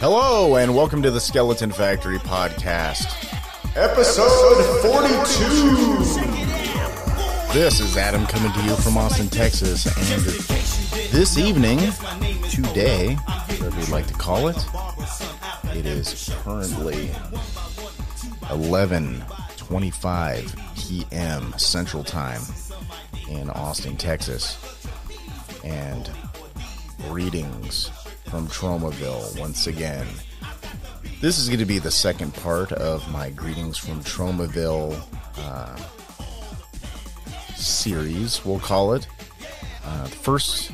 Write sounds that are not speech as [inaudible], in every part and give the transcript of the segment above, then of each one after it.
Hello, and welcome to the Skeleton Factory podcast, episode 42. This is Adam coming to you from Austin, Texas, and this evening, today, whatever you'd like to call it, it is currently 11:25 p.m. Central Time in Austin, Texas, and greetings from Tromaville once again. This is going to be the second part of my Greetings from Tromaville uh, series, we'll call it. Uh, the first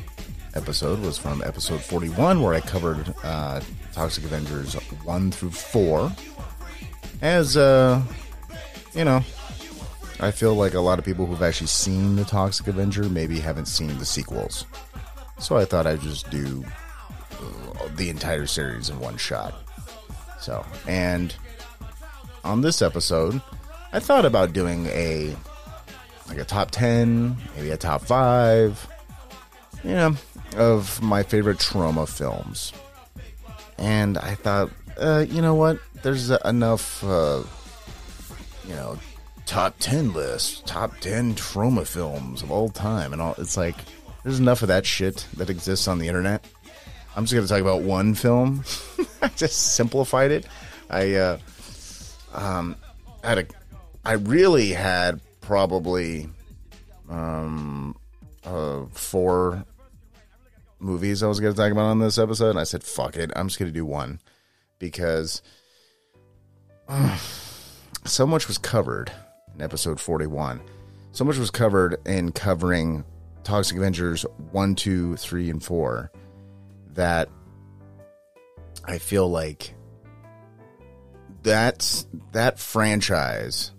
episode was from episode 41, where I covered uh, Toxic Avengers 1 through 4. As, uh, you know, I feel like a lot of people who've actually seen the Toxic Avenger maybe haven't seen the sequels. So I thought I'd just do the entire series in one shot. So, and on this episode, I thought about doing a like a top 10, maybe a top 5, you know, of my favorite Troma films. And I thought, uh, you know what? There's enough uh, you know, top 10 list, top 10 Troma films of all time and all it's like there's enough of that shit that exists on the internet I'm just going to talk about one film. [laughs] I just simplified it. I uh, um, had a, I really had probably um, uh, four movies I was going to talk about on this episode. And I said, fuck it. I'm just going to do one because uh, [sighs] so much was covered in episode 41. So much was covered in covering Toxic Avengers 1, 2, 3, and 4 that I feel like that's that franchise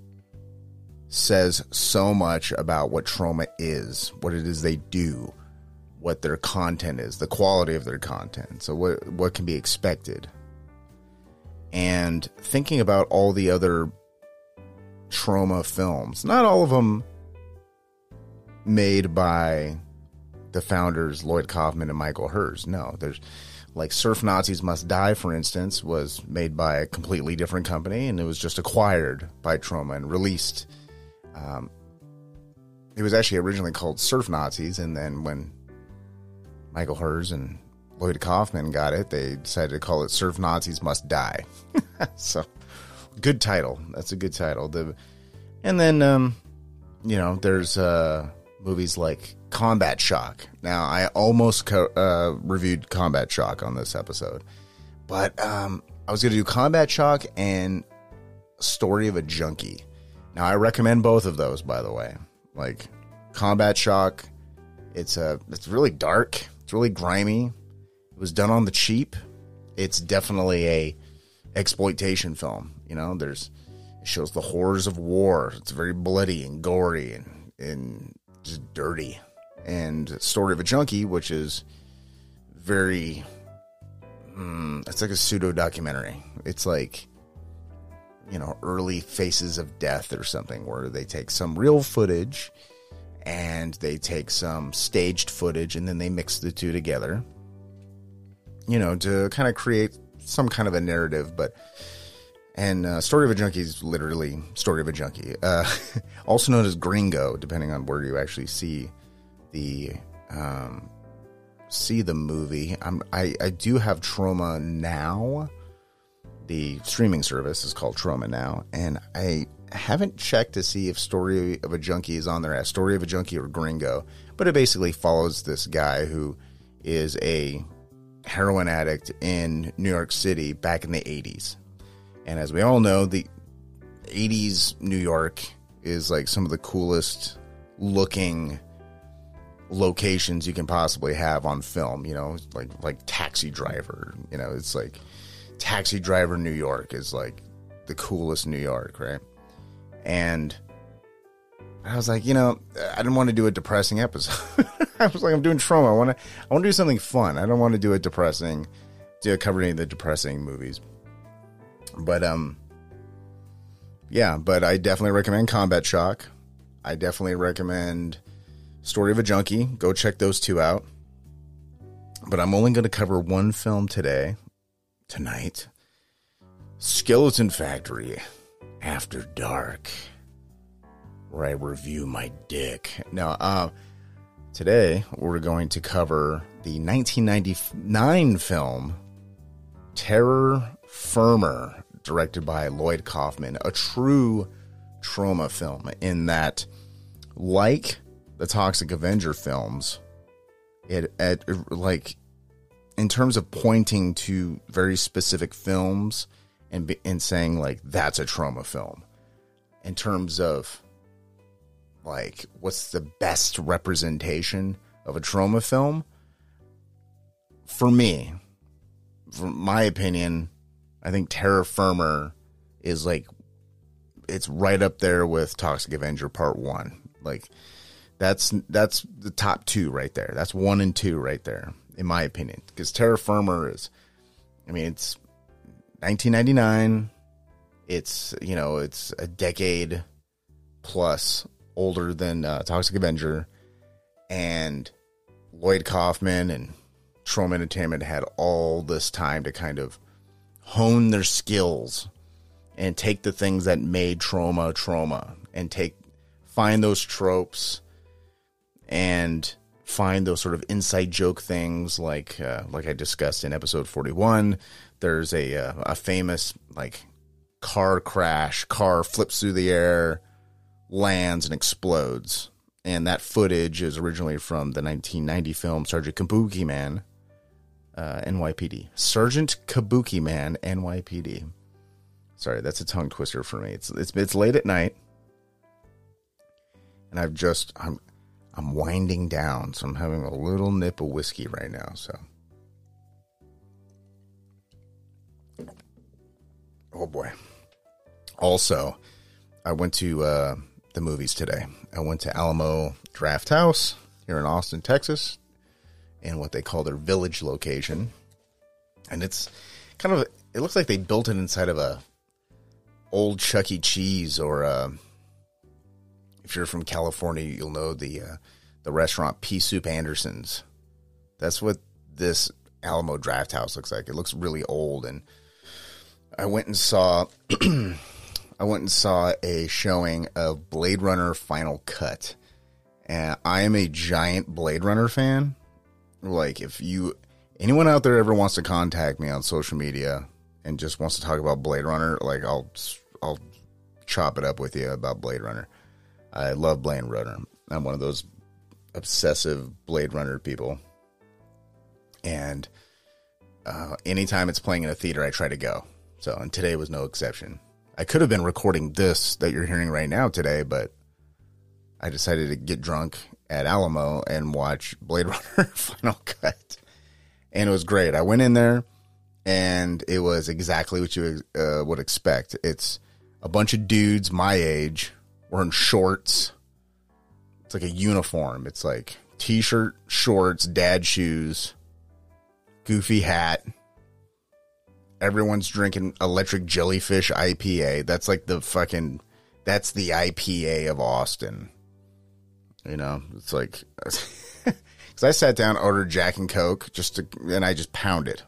says so much about what Troma is, what it is they do, what their content is, the quality of their content. So what what can be expected. And thinking about all the other Troma films, not all of them made by the founders Lloyd Kaufman and Michael Herz. No, there's like Surf Nazis Must Die, for instance, was made by a completely different company and it was just acquired by Troma and released. Um, it was actually originally called Surf Nazis, and then when Michael Herz and Lloyd Kaufman got it, they decided to call it Surf Nazis Must Die. [laughs] so, good title. That's a good title. The, and then, um, you know, there's uh, movies like Combat Shock. Now, I almost co- uh, reviewed Combat Shock on this episode, but um, I was going to do Combat Shock and Story of a Junkie. Now, I recommend both of those, by the way. Like Combat Shock, it's a uh, it's really dark, it's really grimy. It was done on the cheap. It's definitely a exploitation film. You know, there's it shows the horrors of war. It's very bloody and gory and and just dirty and Story of a Junkie, which is very. Mm, it's like a pseudo documentary. It's like, you know, early faces of death or something, where they take some real footage and they take some staged footage and then they mix the two together, you know, to kind of create some kind of a narrative. But and uh, Story of a Junkie is literally Story of a Junkie, uh, [laughs] also known as Gringo, depending on where you actually see the um, see the movie. I'm, I I do have Troma now. The streaming service is called Troma now, and I haven't checked to see if Story of a Junkie is on there as Story of a Junkie or Gringo, but it basically follows this guy who is a heroin addict in New York City back in the 80s. And as we all know, the 80s New York is like some of the coolest looking locations you can possibly have on film. You know, like like Taxi Driver. You know, it's like Taxi Driver New York is like the coolest New York, right? And I was like, you know, I didn't want to do a depressing episode. [laughs] I was like, I'm doing Troma. I want to, I want to do something fun. I don't want to do a depressing, do cover any of the depressing movies. But um, yeah, but I definitely recommend Combat Shock. I definitely recommend Story of a Junkie. Go check those two out. but I'm only going to cover one film today, tonight. Skeleton Factory After Dark, where I review my dick. Now, uh, today we're going to cover the 1999 film Terror Firmer, directed by Lloyd Kaufman, a true Troma film in that, like the Toxic Avenger films, it, it like in terms of pointing to very specific films and and saying like that's a Troma film. In terms of like what's the best representation of a Troma film? For me, from my opinion, I think Terror Firmer is like it's right up there with Toxic Avenger Part One. Like that's that's the top two right there. That's one and two right there, in my opinion. Because Terror Firmer is, I mean, it's 1999. It's you know it's a decade plus older than uh, Toxic Avenger, and Lloyd Kaufman and Troma Entertainment had all this time to kind of hone their skills and take the things that made Troma Troma and take find those tropes and find those sort of inside joke things like uh, like I discussed in episode 41 there's a uh, a famous like car crash car flips through the air lands and explodes. And that footage is originally from the 1990 film Sergeant Kabuki Man uh, NYPD Sergeant Kabuki Man NYPD sorry that's a tongue twister for me. It's it's it's late at night. And I've just I'm I'm winding down, so I'm having a little nip of whiskey right now. So, oh boy. Also, I went to uh, the movies today. I went to Alamo Draft House here in Austin, Texas, in what they call their village location, and it's kind of it looks like they built it inside of a old Chuck E. Cheese or a uh, if you're from California, you'll know the uh, the restaurant Pea Soup Anderson's. That's what this Alamo Draft House looks like. It looks really old, and I went and saw. [clears throat] I went and saw a showing of Blade Runner Final Cut, and I am a giant Blade Runner fan. Like, if you anyone out there ever wants to contact me on social media and just wants to talk about Blade Runner, like I'll I'll chop it up with you about Blade Runner. I love Blade Runner. I'm one of those obsessive Blade Runner people. And uh, anytime it's playing in a theater, I try to go. So, and today was no exception. I could have been recording this that you're hearing right now today, but I decided to get drunk at Alamo and watch Blade [laughs] Runner Final Cut. And it was great. I went in there and it was exactly what you uh, would expect. It's a bunch of dudes my age wearing shorts. It's like a uniform. It's like t-shirt, shorts, dad shoes, goofy hat. Everyone's drinking electric jellyfish IPA. That's like the fucking that's the IPA of Austin. You know, it's like [laughs] cuz I sat down, ordered Jack and Coke just to and I just pounded.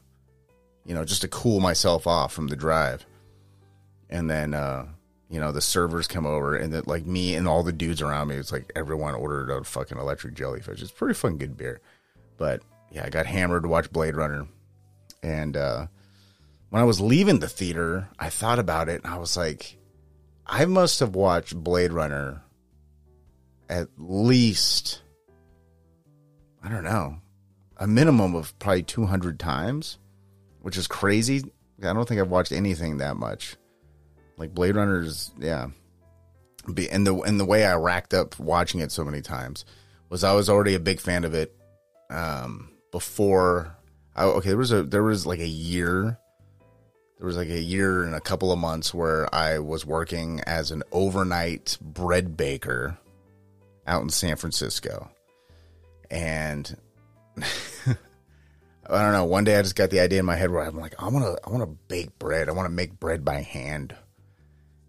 You know, just to cool myself off from the drive. And then uh you know, the servers come over and that like me and all the dudes around me, it's like everyone ordered a fucking electric jellyfish. It's pretty fun good beer. But yeah, I got hammered to watch Blade Runner. And uh when I was leaving the theater, I thought about it and I was like, I must have watched Blade Runner at least I don't know, a minimum of probably 200 times, which is crazy. I don't think I've watched anything that much. Like Blade Runner's, yeah. Be, and the and the way I racked up watching it so many times was I was already a big fan of it um, before. I, okay, there was a there was like a year. There was like a year and a couple of months where I was working as an overnight bread baker out in San Francisco, and [laughs] I don't know. One day I just got the idea in my head where I'm like, I want to, I want to bake bread. I want to make bread by hand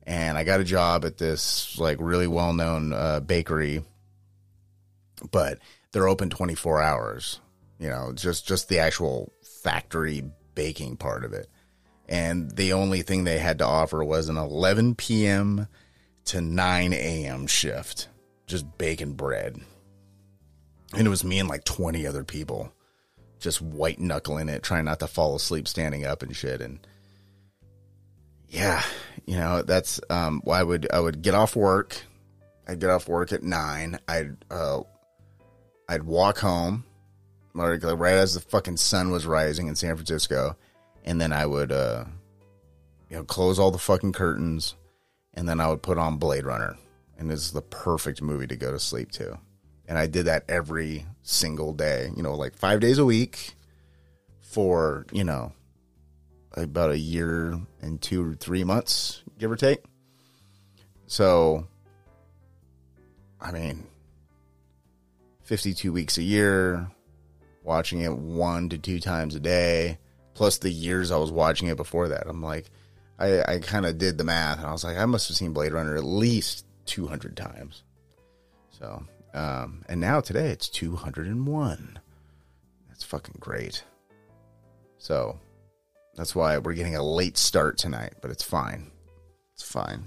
and I got a job at this like really well known uh, bakery, but they're open 24 hours. You know, just just the actual factory baking part of it. And the only thing they had to offer was an 11 p.m. to 9 a.m. shift, just baking bread. And it was me and like 20 other people just white knuckling it, trying not to fall asleep standing up and shit. And yeah, you know, that's um why I would I would get off work. I'd get off work at nine. I'd uh I'd walk home like right as the fucking sun was rising in San Francisco, and then I would uh you know close all the fucking curtains, and then I would put on Blade Runner, and it's the perfect movie to go to sleep to. And I did that every single day, you know, like five days a week for, you know, about a year and two or three months, give or take. So, I mean, 52 weeks a year, watching it one to two times a day, plus the years I was watching it before that. I'm like, I, I kind of did the math and I was like, I must have seen Blade Runner at least 200 times. So um, and now today it's 201. That's fucking great. So that's why we're getting a late start tonight, but it's fine. It's fine.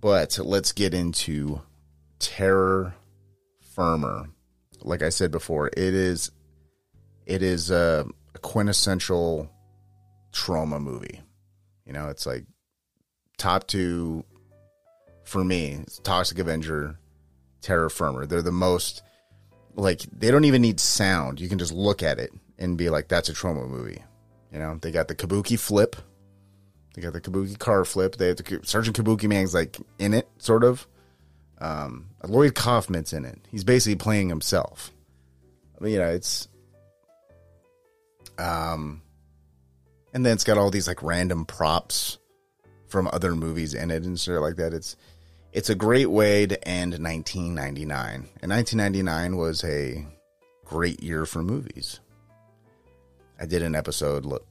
But let's get into Terror Firmer. Like I said before, it is it is a, quintessential Troma movie. You know, it's like top two for me. It's Toxic Avenger, Terror Firmer. They're the most like they don't even need sound. You can just look at it and be like, "That's a Troma movie." You know, they got the Kabuki flip. They got the Kabuki car flip. They have the Sergeant Kabuki man's like in it, sort of. Um, Lloyd Kaufman's in it. He's basically playing himself. I mean, you know, it's um, and then it's got all these like random props from other movies in it and stuff like that. It's it's a great way to end 1999. And 1999 was a great year for movies. I did an episode, look,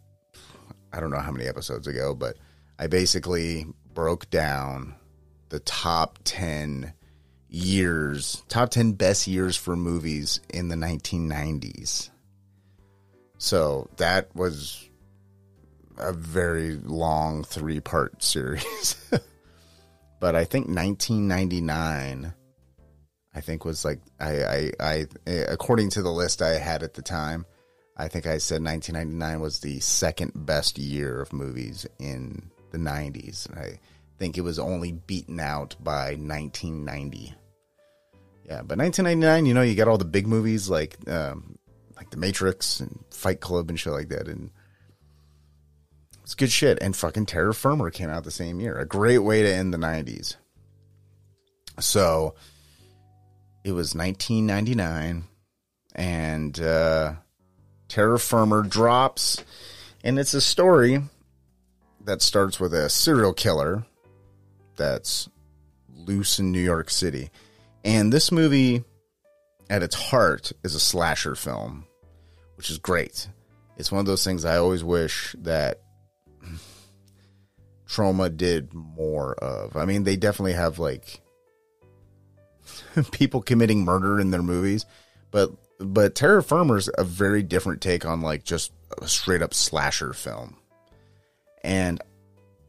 I don't know how many episodes ago, but I basically broke down the top 10 years, top 10 best years for movies in the 1990s. So that was a very long three part [laughs] series. but I think 1999, I think was like I, I I according to the list I had at the time, I think I said 1999 was the second best year of movies in the 90s. I think it was only beaten out by 1990. Yeah, but 1999, you know, you got all the big movies like um, like The Matrix and Fight Club and shit like that, and it's good shit. And fucking Terror Firmer came out the same year. A great way to end the 90s. So it was 1999 and uh, Terror Firmer drops. And it's a story that starts with a serial killer that's loose in New York City. And this movie, at its heart, is a slasher film, which is great. It's one of those things I always wish that [sighs] Troma did more of. I mean, they definitely have like [laughs] people committing murder in their movies, but but Terror Firmer's a very different take on like just a straight up slasher film. And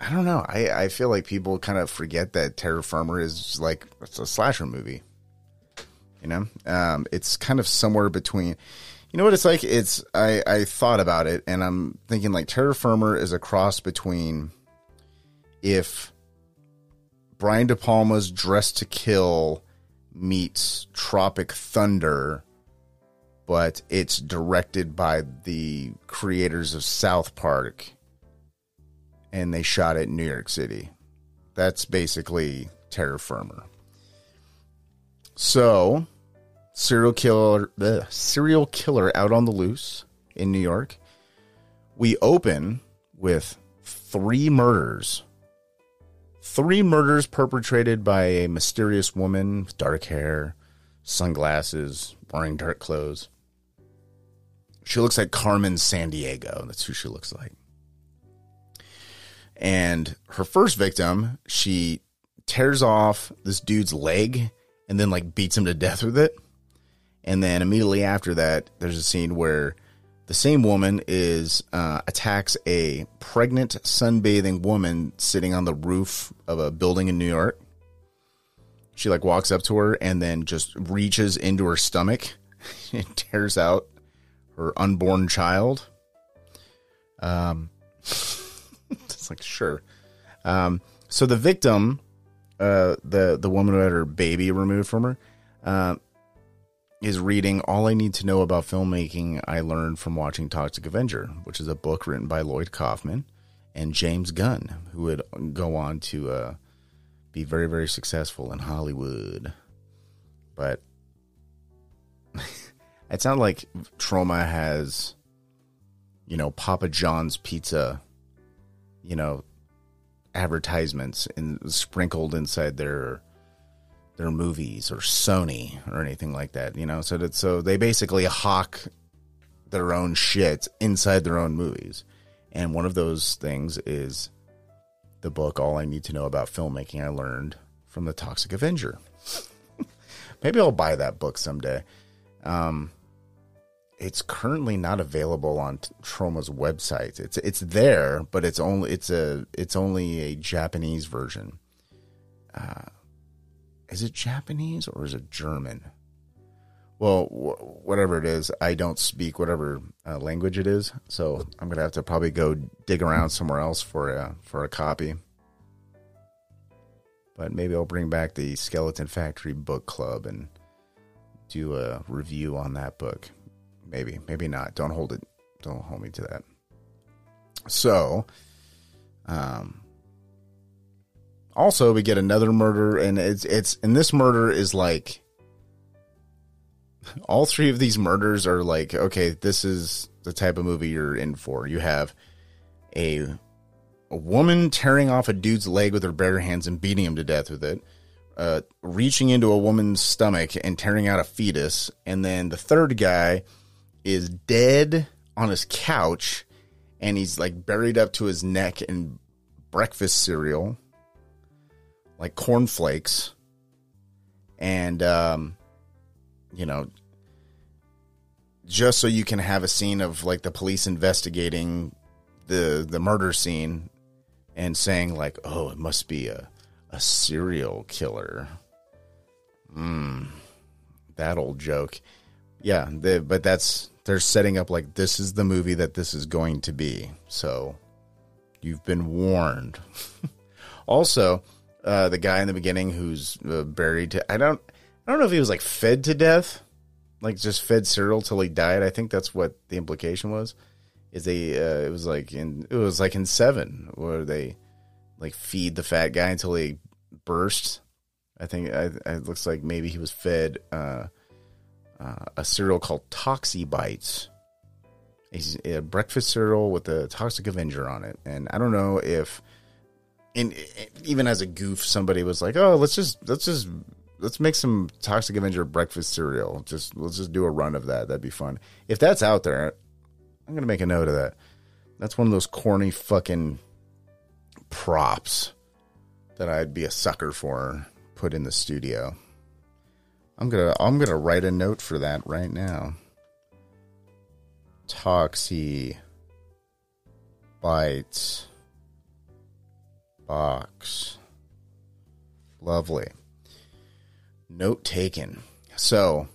I don't know. I, I feel like people kind of forget that Terror Firmer is like it's a slasher movie. You know, um, it's kind of somewhere between. You know what it's like? It's I I thought about it and I'm thinking like Terror Firmer is a cross between if Brian De Palma's Dress to Kill meets Tropic Thunder, but it's directed by the creators of South Park and they shot it in New York City. That's basically Terror Firmer. So, serial killer, the serial killer out on the loose in New York. We open with three murders Three murders perpetrated by a mysterious woman with dark hair, sunglasses, wearing dark clothes. She looks like Carmen Sandiego. That's who she looks like. And her first victim, she tears off this dude's leg and then like beats him to death with it. And then immediately after that, there's a scene where the same woman is uh, attacks a pregnant sunbathing woman sitting on the roof of a building in New York. She like walks up to her and then just reaches into her stomach [laughs] and tears out her unborn child. Um, [laughs] it's like sure. Um, so the victim, uh, the the woman who had her baby removed from her, uh, is reading All I Need to Know About Filmmaking I Learned from Watching Toxic Avenger, which is a book written by Lloyd Kaufman and James Gunn, who would go on to uh, be very, very successful in Hollywood. But [laughs] it's not like Troma has, you know, Papa John's Pizza, you know, advertisements and sprinkled inside their their movies or Sony or anything like that, you know. So that so they basically hawk their own shit inside their own movies. And one of those things is the book All I Need to Know About Filmmaking I learned from the Toxic Avenger. [laughs] Maybe I'll buy that book someday. Um, it's currently not available on Troma's website. It's it's there, but it's only it's a it's only a Japanese version. Uh, is it Japanese or is it German? Well, wh- whatever it is, I don't speak whatever uh, language it is, so I'm gonna have to probably go dig around somewhere else for a for a copy. But maybe I'll bring back the Skeleton Factory Book Club and do a review on that book. Maybe, maybe not. Don't hold it. Don't hold me to that. So, um, also we get another murder, and it's it's and this murder is like all three of these murders are like okay, this is the type of movie you're in for. You have a a woman tearing off a dude's leg with her bare hands and beating him to death with it. Uh, reaching into a woman's stomach and tearing out a fetus, and then the third guy is dead on his couch and he's like buried up to his neck in breakfast cereal like cornflakes and um you know just so you can have a scene of like the police investigating the the murder scene and saying like oh it must be a a serial killer mm that old joke yeah the, but that's they're setting up like this is the movie that this is going to be. So you've been warned. [laughs] also, uh, the guy in the beginning who's uh, buried. I don't. I don't know if he was like fed to death, like just fed cereal till he died. I think that's what the implication was. Is they? Uh, it was like in. It was like in Seven where they like feed the fat guy until he burst. I think I, it looks like maybe he was fed. Uh, uh, a cereal called Toxie Bites. It's a breakfast cereal with a Toxic Avenger on it, and I don't know if, in even as a goof, somebody was like, "Oh, let's just let's just let's make some Toxic Avenger breakfast cereal. Just let's just do a run of that. That'd be fun. If that's out there, I'm gonna make a note of that. That's one of those corny fucking props that I'd be a sucker for. Put in the studio. I'm gonna I'm gonna write a note for that right now. Toxie bites box. Lovely. Note taken. So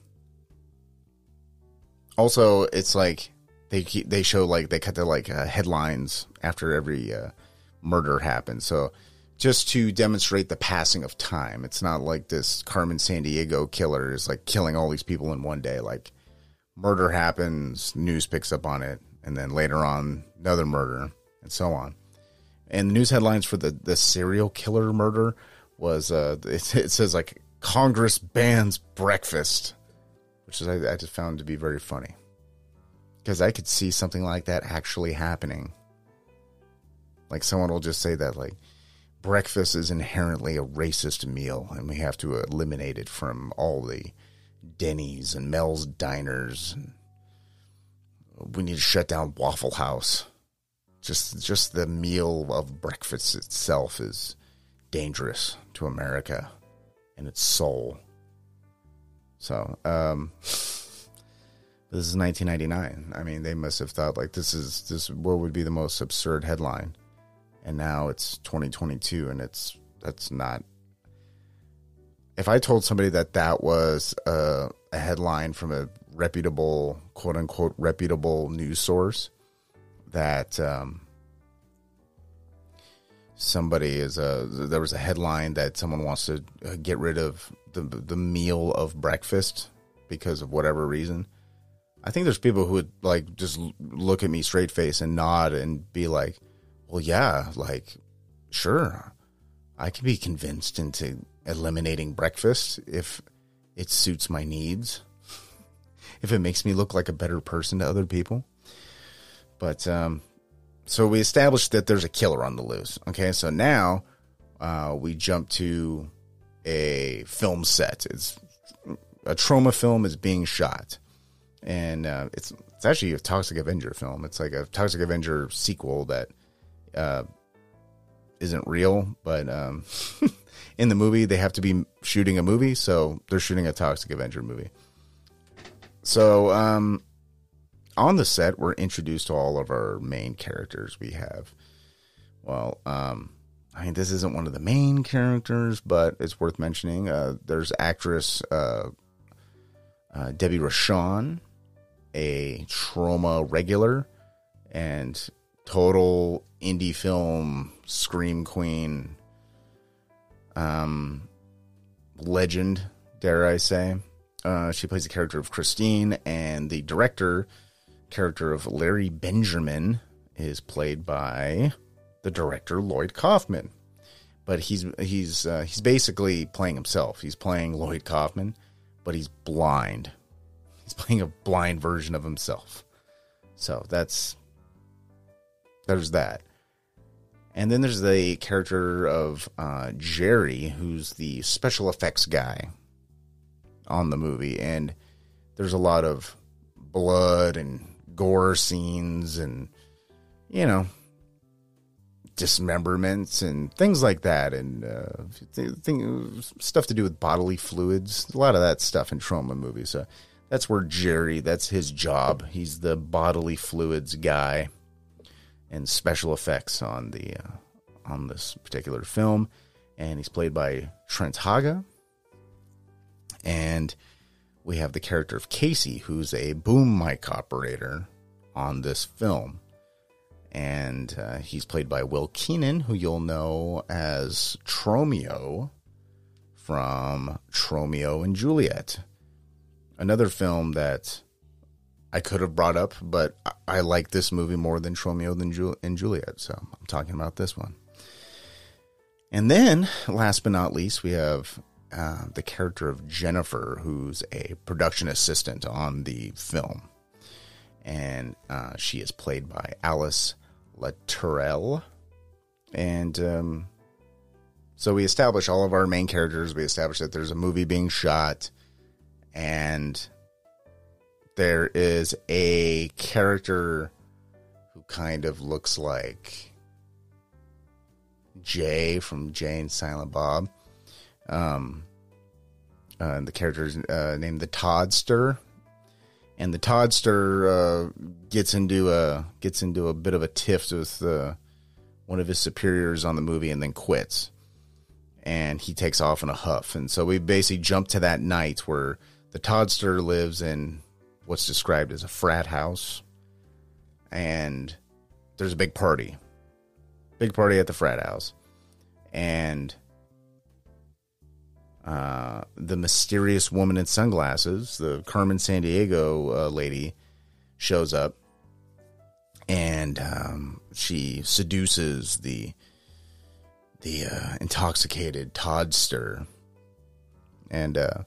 also it's like they they show like they cut the like uh, headlines after every uh, murder happens. So just to demonstrate the passing of time. It's not like this Carmen Sandiego killer is like killing all these people in one day. Like murder happens, news picks up on it, and then later on another murder, and so on. And the news headlines for the the serial killer murder was uh, it, [laughs] it says like Congress bans breakfast, which is I, I just found to be very funny because I could see something like that actually happening. Like someone will just say that like breakfast is inherently a racist meal, and we have to eliminate it from all the Denny's and Mel's diners. and We need to shut down Waffle House. Just, just the meal of breakfast itself is dangerous to America and its soul. So, um, This is 1999. I mean, they must have thought like this is this what would be the most absurd headline, and now it's 2022, and it's that's not. If I told somebody that that was a, a headline from a reputable, quote unquote, reputable news source, that um, somebody is a there was a headline that someone wants to uh, get rid of the the meal of breakfast because of whatever reason I think there's people who would like just look at me straight face and nod and be like, "Well, yeah, like, sure, I can be convinced into eliminating breakfast if it suits my needs, [laughs] if it makes me look like a better person to other people." But um, so we established that there's a killer on the loose. Okay, so now uh, we jump to a film set. It's a Troma film is being shot and uh, it's it's actually a Toxic Avenger film. It's like a Toxic Avenger sequel that uh, not real, but um, [laughs] in the movie they have to be shooting a movie, so they're shooting a Toxic Avenger movie. So um, on the set, we're introduced to all of our main characters. We have, well, um, I mean, this isn't one of the main characters, but it's worth mentioning. Uh, there's actress uh, uh, Debbie Rochon, a Troma regular and total indie film scream queen um legend dare i say uh, she plays the character of christine and the director character of larry benjamin is played by the director lloyd kaufman but he's he's uh, he's basically playing himself he's playing lloyd kaufman but he's blind He's [laughs] playing a blind version of himself. So that's there's that. And then there's the character of uh, Jerry, who's the special effects guy on the movie. And there's a lot of blood and gore scenes and, you know, dismemberments and things like that. And uh, thing, stuff to do with bodily fluids. A lot of that stuff in Troma movies. So that's where Jerry, that's his job. He's the bodily fluids guy and special effects on the uh, on this particular film, and he's played by Trent Haga. And we have the character of Casey, who's a boom mic operator on this film, and uh, he's played by Will Keenan, who you'll know as Tromeo from Tromeo and Juliet another film that I could have brought up, but I, I like this movie more than Tromeo than Ju- and Juliet, so I'm talking about this one. And then, last but not least, we have uh, the character of Jennifer, who's a production assistant on the film, and uh, she is played by Alyce LaTourelle. And um, so we establish all of our main characters. We establish that there's a movie being shot and there is a character who kind of looks like Jay from Jay and Silent Bob. Um, uh, the character is uh, named the Toddster, and the Toddster uh, gets into a gets into a bit of a tiff with uh, one of his superiors on the movie, and then quits. And he takes off in a huff, and so we basically jump to that night where the Toddster lives in what's described as a frat house, and there's a big party, big party at the frat house, and uh, the mysterious woman in sunglasses, the Carmen Sandiego uh, lady, shows up, and um, she seduces the the uh, intoxicated Toddster, and uh,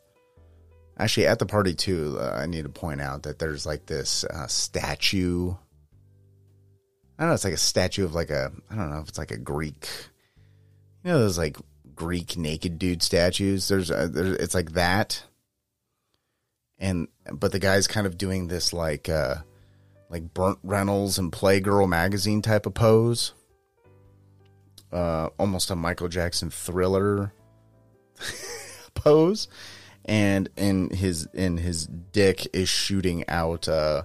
Actually, at the party too, uh, I need to point out that there's like this uh, statue. I don't know. It's like a statue of like a. I don't know if it's like a Greek. You know those like Greek naked dude statues. There's, a, there's it's like that. And but the guy's kind of doing this like uh like Burt Reynolds and Playgirl magazine type of pose. Uh, almost a Michael Jackson thriller [laughs] pose and in his and his dick is shooting out. Uh,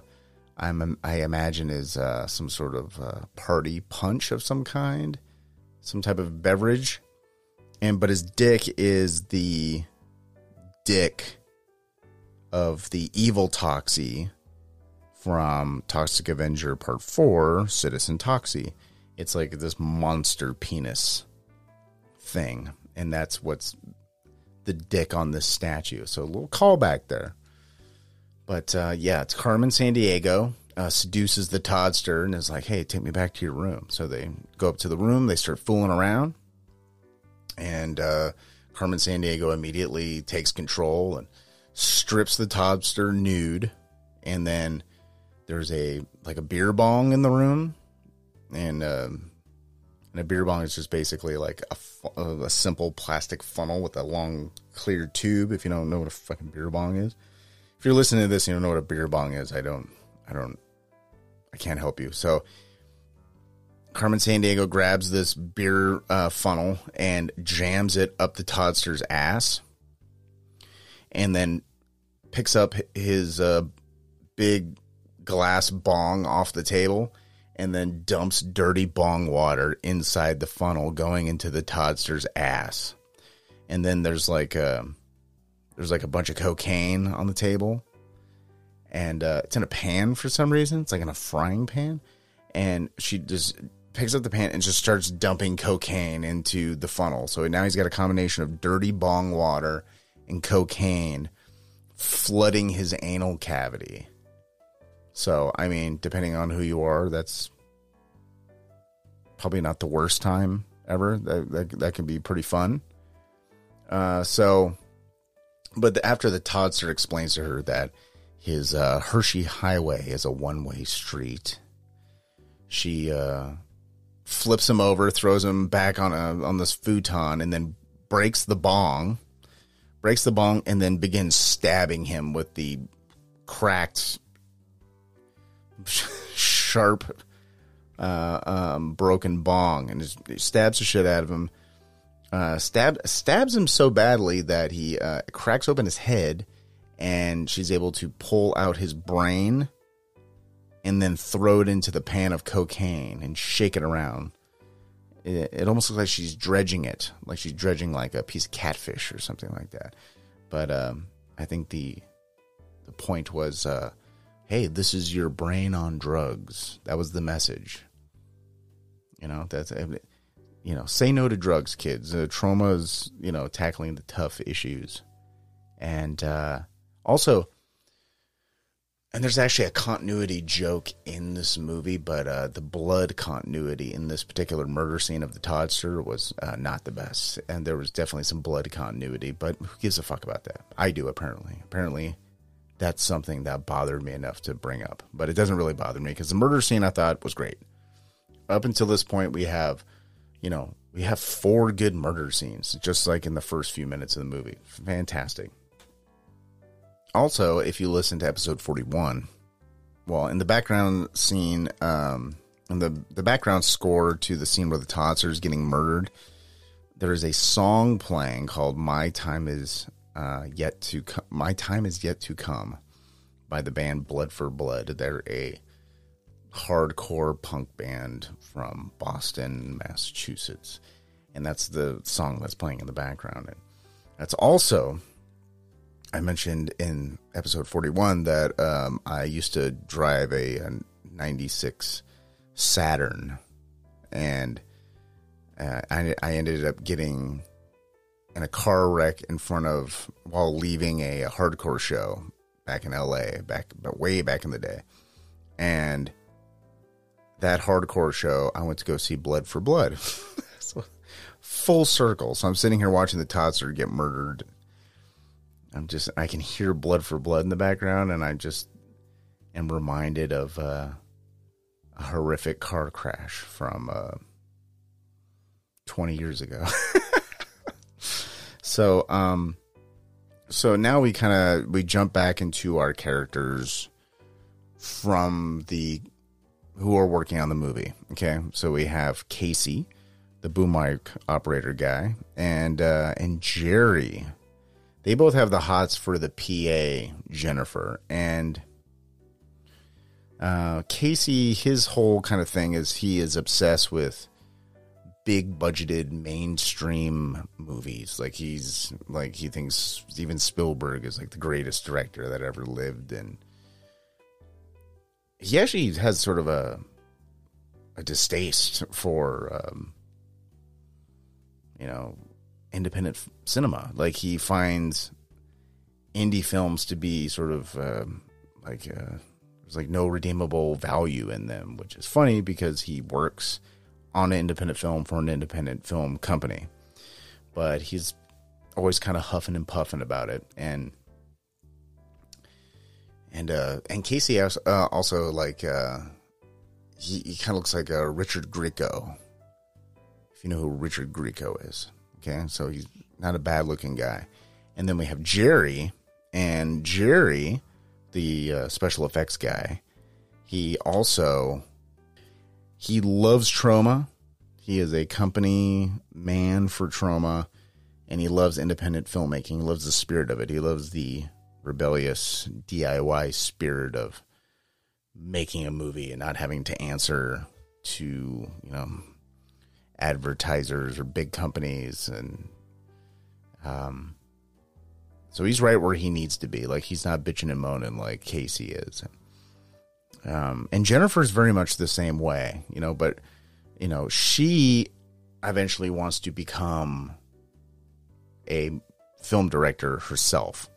I'm I imagine is uh, some sort of uh, party punch of some kind, some type of beverage, and but his dick is the dick of the evil Toxie from Toxic Avenger Part Four, Citizen Toxie. It's like this monster penis thing, and that's what's the dick on this statue. So a little callback there. But uh, yeah, it's Carmen Sandiego uh, seduces the Toddster and is like, "Hey, take me back to your room." So they go up to the room. They start fooling around, and uh, Carmen Sandiego immediately takes control and strips the Toddster nude. And then there's a like a beer bong in the room, and um, and a beer bong is just basically like a, a simple plastic funnel with a long clear tube. If you don't know what a fucking beer bong is, if you're listening to this and you don't know what a beer bong is, I don't, I don't, I can't help you. So Carmen Sandiego grabs this beer uh, funnel and jams it up the Toddster's ass, and then picks up his uh, big glass bong off the table and then dumps dirty bong water inside the funnel going into the Toddster's ass. And then there's like a there's like a bunch of cocaine on the table. And uh, it's in a pan for some reason. It's like in a frying pan. And she just picks up the pan and just starts dumping cocaine into the funnel. So now he's got a combination of dirty bong water and cocaine flooding his anal cavity. So, I mean, depending on who you are, that's probably not the worst time ever. That that, that can be pretty fun. Uh, so, but the, after the Toddster explains to her that his uh, Hershey Highway is a one way street, she uh, flips him over, throws him back on a on this futon, and then breaks the bong, breaks the bong, and then begins stabbing him with the cracked [laughs] sharp, uh, um, broken bong and just stabs the shit out of him. Uh, stab, stabs him so badly that he uh, cracks open his head and she's able to pull out his brain and then throw it into the pan of cocaine and shake it around. It, it almost looks like she's dredging it, like she's dredging like a piece of catfish or something like that. But um, I think the the point was uh, hey, this is your brain on drugs. That was the message. You know, that's, you know, say no to drugs, kids. Uh, Troma is, you know, tackling the tough issues. And uh, also, and there's actually a continuity joke in this movie, but uh, the blood continuity in this particular murder scene of the Toddster was uh, not the best. And there was definitely some blood continuity, but who gives a fuck about that? I do, apparently. Apparently, that's something that bothered me enough to bring up. But it doesn't really bother me because the murder scene I thought was great. Up until this point, we have, you know, we have four good murder scenes, just like in the first few minutes of the movie. Fantastic. Also, if you listen to episode 41, well, in the background scene, um, in the, the background score to the scene where the Toddster is getting murdered, there is a song playing called My Time Is uh, yet to come. My time is yet to come by the band Blood for Blood. They're a hardcore punk band from Boston, Massachusetts, and that's the song that's playing in the background. And that's also I mentioned in episode forty-one that um, I used to drive a, a '96 Saturn, and uh, I, I ended up getting in a car wreck in front of while leaving a, a hardcore show back in LA, back but way back in the day. And that hardcore show, I went to go see Blood for Blood. [laughs] full circle. So I'm sitting here watching the Toddster get murdered. I'm just I can hear Blood for Blood in the background and I just am reminded of uh, a horrific car crash from uh, 20 years ago. [laughs] So, um, so now we kind of we jump back into our characters from the who are working on the movie. Okay, so we have Casey, the boom mic operator guy, and uh, and Jerry. They both have the hots for the PA Jennifer and uh, Casey. His whole kind of thing is he is obsessed with big budgeted mainstream movies. Like he's like he thinks Steven Spielberg is like the greatest director that ever lived, and he actually has sort of a a distaste for um, you know independent f- cinema. Like he finds indie films to be sort of uh, like uh, there's like no redeemable value in them, which is funny because he works on an independent film for an independent film company. But he's always kind of huffing and puffing about it, and and uh, and Casey also, uh, also like uh, he, he kind of looks like a Richard Grieco, if you know who Richard Grieco is. Okay, so he's not a bad looking guy. And then we have Jerry, and Jerry, the uh, special effects guy, he also he loves Troma. He is a company man for Troma, and he loves independent filmmaking. He loves the spirit of it. He loves the rebellious DIY spirit of making a movie and not having to answer to you know advertisers or big companies and um so he's right where he needs to be. Like he's not bitching and moaning like casey is. Um and jennifer's very much the same way you know but you know she eventually wants to become a film director herself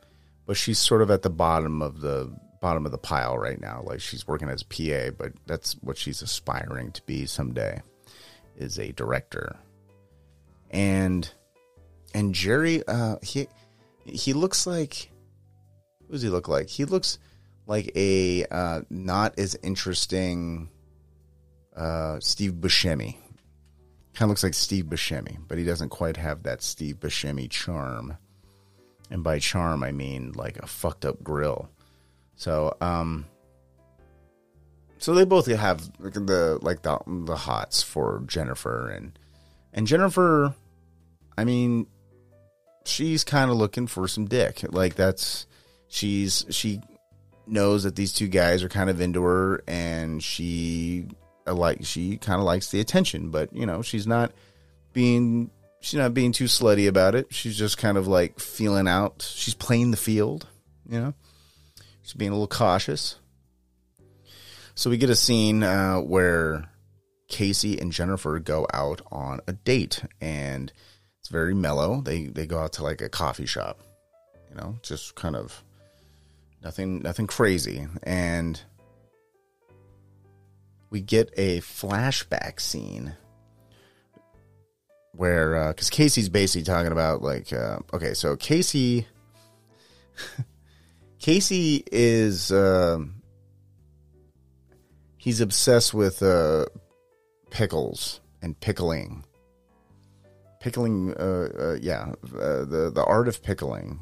but she's sort of at the bottom of the bottom of the pile right now. Like she's working as PA, but that's what she's aspiring to be someday is a director. And and Jerry uh he he looks like who does he look like? He looks like a uh not as interesting uh Steve Buscemi. Kind of looks like Steve Buscemi, but he doesn't quite have that Steve Buscemi charm. And by charm, I mean like a fucked up grill. So, um, so they both have the like the the hots for Jennifer and and Jennifer. I mean, she's kind of looking for some dick. Like that's she's she knows that these two guys are kind of into her, and she uh, like she kind of likes the attention. But you know, she's not being she's not being too slutty about it. She's just kind of like feeling out. She's playing the field, you know. She's being a little cautious. So we get a scene uh, where Casey and Jennifer go out on a date, and it's very mellow. They they go out to like a coffee shop, you know, just kind of nothing nothing crazy, and we get a flashback scene where because uh, Casey's basically talking about like uh, okay, so Casey. [laughs] Casey is uh, he's obsessed with uh, pickles and pickling. Pickling, uh, uh yeah, uh, the the art of pickling.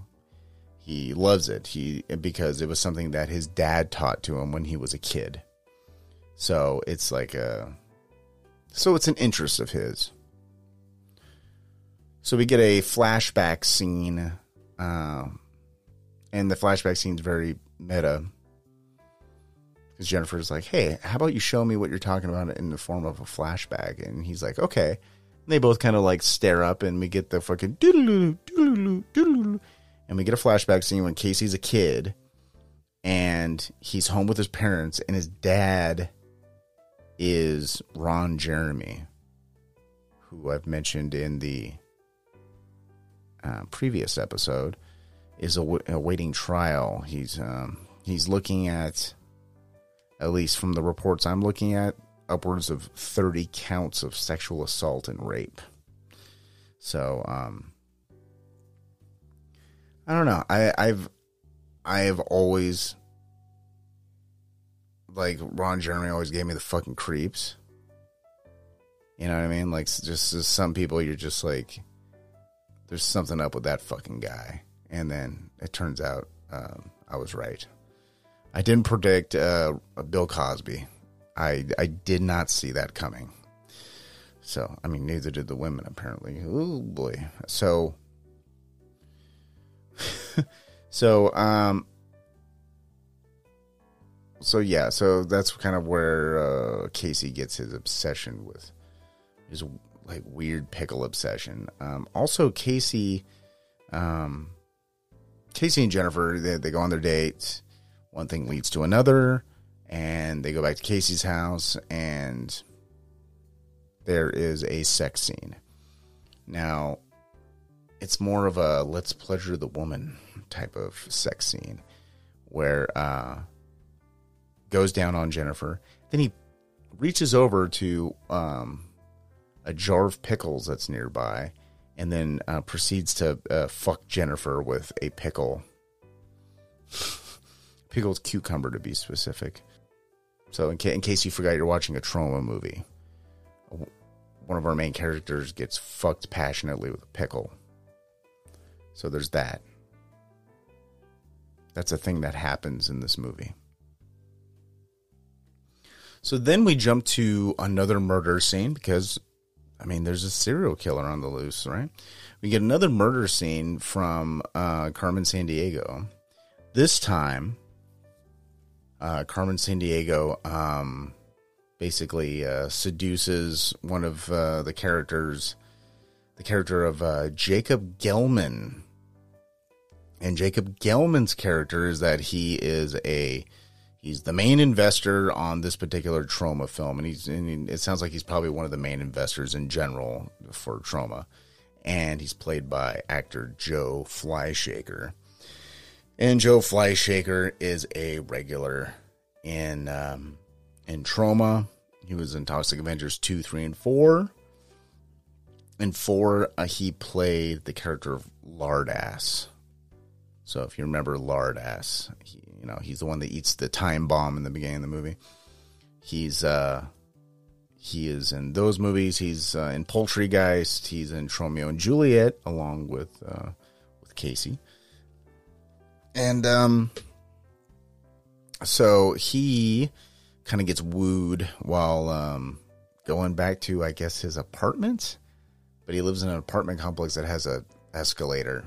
He loves it. He because it was something that his dad taught to him when he was a kid. So it's like a, so it's an interest of his. So we get a flashback scene. Uh, and the flashback scene's very meta because Jennifer's like, "Hey, how about you show me what you're talking about in the form of a flashback?" And he's like, "Okay." And they both kind of like stare up, and we get the fucking doodaloo, doodaloo, doodaloo, and we get a flashback scene when Casey's a kid, and he's home with his parents, and his dad is Ron Jeremy, who I've mentioned in the uh, previous episode is awaiting trial. He's um, he's looking at, at least from the reports I'm looking at, upwards of 30 counts of sexual assault and rape. So, um, I don't know. I, I've I've always like Ron Jeremy always gave me the fucking creeps. You know what I mean? Like just some people you're just like there's something up with that fucking guy and then it turns out um, I was right. I didn't predict uh, Bill Cosby. I I did not see that coming. So I mean, neither did the women apparently. Oh boy. So [laughs] so, um, so yeah, so that's kind of where uh, Casey gets his obsession with his like weird pickle obsession. Um, also, Casey, um, Casey and Jennifer, they, they go on their dates. One thing leads to another, and they go back to Casey's house, and there is a sex scene. Now, it's more of a let's pleasure the woman type of sex scene where uh goes down on Jennifer. Then he reaches over to um a jar of pickles that's nearby and then uh, proceeds to uh, fuck Jennifer with a pickle. Pickled cucumber to be specific. So, in, ca- in case you forgot, you're watching a Troma movie. One of our main characters gets fucked passionately with a pickle. So there's that. That's a thing that happens in this movie. So then we jump to another murder scene because, I mean, there's a serial killer on the loose, right? We get another murder scene from uh, Carmen Sandiego. This time, uh, Carmen Sandiego um, basically uh, seduces one of uh, the characters, the character of uh, Jacob Gelman. And Jacob Gelman's character is that he is a he's the main investor on this particular Troma film, and he's and it sounds like he's probably one of the main investors in general for Troma. and he's played by actor Joe Fleishaker. And Joe Fleishaker is a regular in um, in Troma. He was in Toxic Avengers 2, 3, and 4. In 4, uh, he played the character of Lardass. So if you remember Lardass, he, you know, he's the one that eats the time bomb in the beginning of the movie. He's uh he is in those movies. He's uh, in Poultrygeist. He's in Romeo and Juliet along with uh, with Casey. And um so he kind of gets wooed while um, going back to, I guess, his apartment. But he lives in an apartment complex that has a escalator.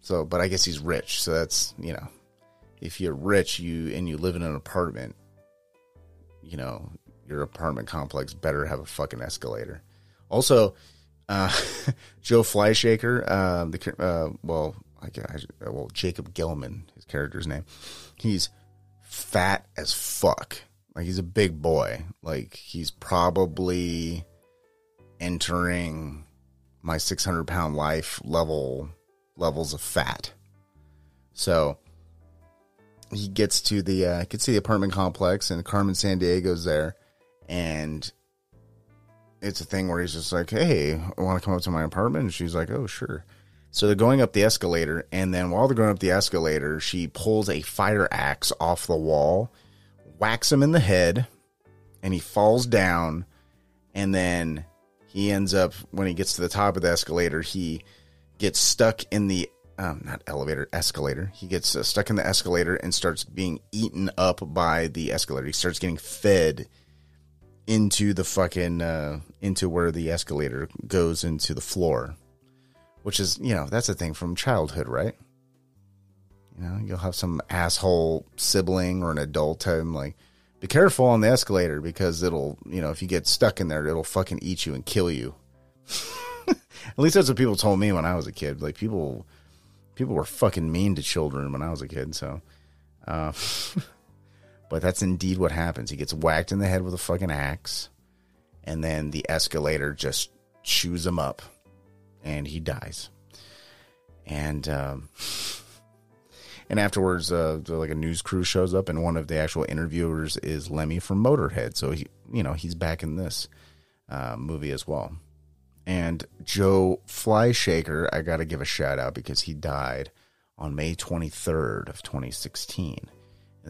So, but I guess he's rich, so that's you know, if you're rich, you and you live in an apartment, you know, your apartment complex better have a fucking escalator. Also, uh, [laughs] Joe Fleishaker, uh, the uh, well, I well, Jacob Gelman, his character's name. He's fat as fuck. Like he's a big boy. Like he's probably entering my 600 pound life level levels of fat. So he gets to the uh, gets to the apartment complex and Carmen Sandiego's there, and it's a thing where he's just like, "Hey, I want to come up to my apartment," and she's like, "Oh, sure." So they're going up the escalator, and then while they're going up the escalator, she pulls a fire axe off the wall, whacks him in the head, and he falls down. And then he ends up, when he gets to the top of the escalator, he gets stuck in the um, not elevator, escalator. He gets uh, stuck in the escalator and starts being eaten up by the escalator. He starts getting fed into the fucking uh, into where the escalator goes into the floor which is you know that's a thing from childhood, right? You know, you'll have some asshole sibling or an adult tell him like, "Be careful on the escalator because it'll you know if you get stuck in there, it'll fucking eat you and kill you." [laughs] At least that's what people told me when I was a kid. Like people, people were fucking mean to children when I was a kid. So, uh, [laughs] but that's indeed what happens. He gets whacked in the head with a fucking axe, and then the escalator just chews him up and he dies. And um, [laughs] and afterwards, uh, like a news crew shows up, and one of the actual interviewers is Lemmy from Motorhead. So he, you know, he's back in this uh, movie as well. And Joe Fleishaker, I got to give a shout out because he died on May 23rd of 2016. And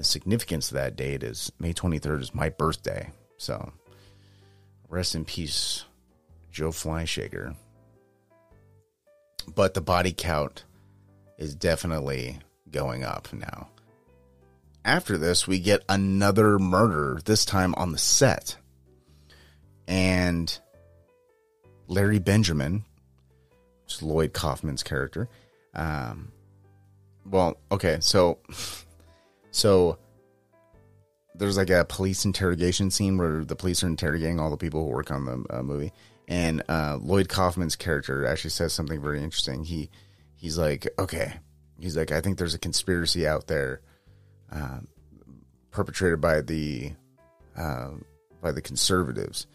the significance of that date is May 23rd is my birthday. So rest in peace, Joe Fleishaker but the body count is definitely going up now. After this, we get another murder, this time on the set. And Larry Benjamin, which is Lloyd Kaufman's character, Um, well, okay, so [laughs] so there's like a police interrogation scene where the police are interrogating all the people who work on the uh, movie, and uh, Lloyd Kaufman's character actually says something very interesting. He he's like, okay, he's like, I think there's a conspiracy out there, uh, perpetrated by the uh, by the conservatives,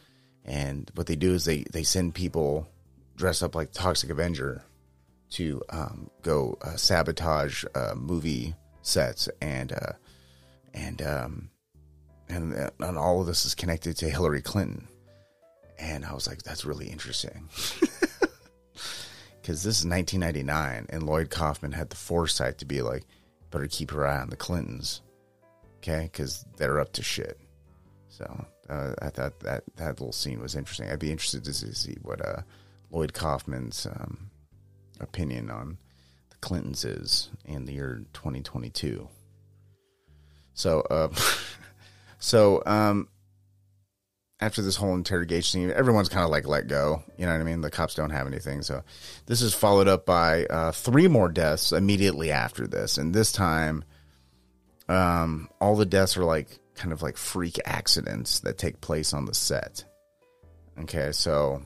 and what they do is they they send people dressed up like Toxic Avenger to um, go uh, sabotage uh, movie sets and uh, and um, and and all of this is connected to Hillary Clinton. And I was like, that's really interesting. [laughs] Because this is 1999, and Lloyd Kaufman had the foresight to be like, better keep your eye on the Clintons. Okay? Because they're up to shit. So uh, I thought that, that little scene was interesting. I'd be interested to see what uh, Lloyd Kaufman's um, opinion on the Clintons is in the year 2022. So, uh, [laughs] so um, after this whole interrogation scene, everyone's kind of like let go. You know what I mean? The cops don't have anything. So this is followed up by uh, three more deaths immediately after this, and this time, um, all the deaths are like kind of like freak accidents that take place on the set. Okay, so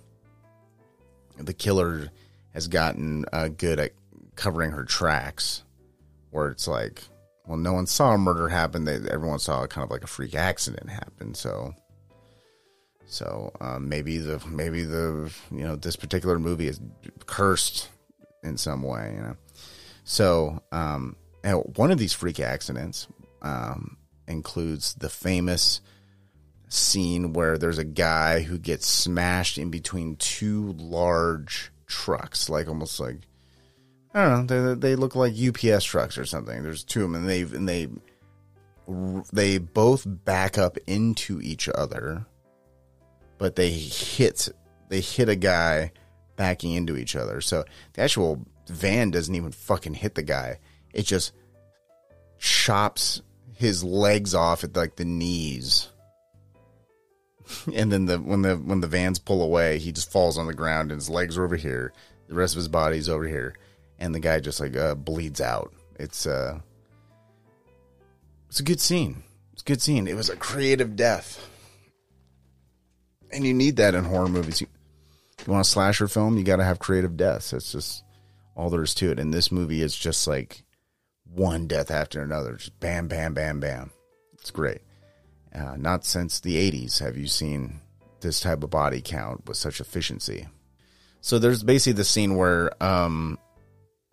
the killer has gotten uh, good at covering her tracks, where it's like, well, no one saw a murder happen. They, everyone saw kind of like a freak accident happen. So, so um, maybe the maybe the you know this particular movie is cursed in some way. You know, so um, one of these freak accidents um, includes the famous scene where there's a guy who gets smashed in between two large trucks, like almost like I don't know, they they look like UPS trucks or something. There's two of them, and they and they they both back up into each other, but they hit they hit a guy backing into each other. So the actual van doesn't even fucking hit the guy. It just chops his legs off at like the knees. [laughs] and then the when the when the vans pull away, he just falls on the ground and his legs are over here. The rest of his body's over here, and the guy just like uh, bleeds out. It's uh, it's a good scene. It's a good scene. It was a creative death, and you need that in horror movies. You, you want a slasher film, you got to have creative deaths. That's just all there is to it. And this movie is just like one death after another, just bam, bam, bam, bam. It's great. Uh, not since the 80s have you seen this type of body count with such efficiency. So there's basically the scene where um,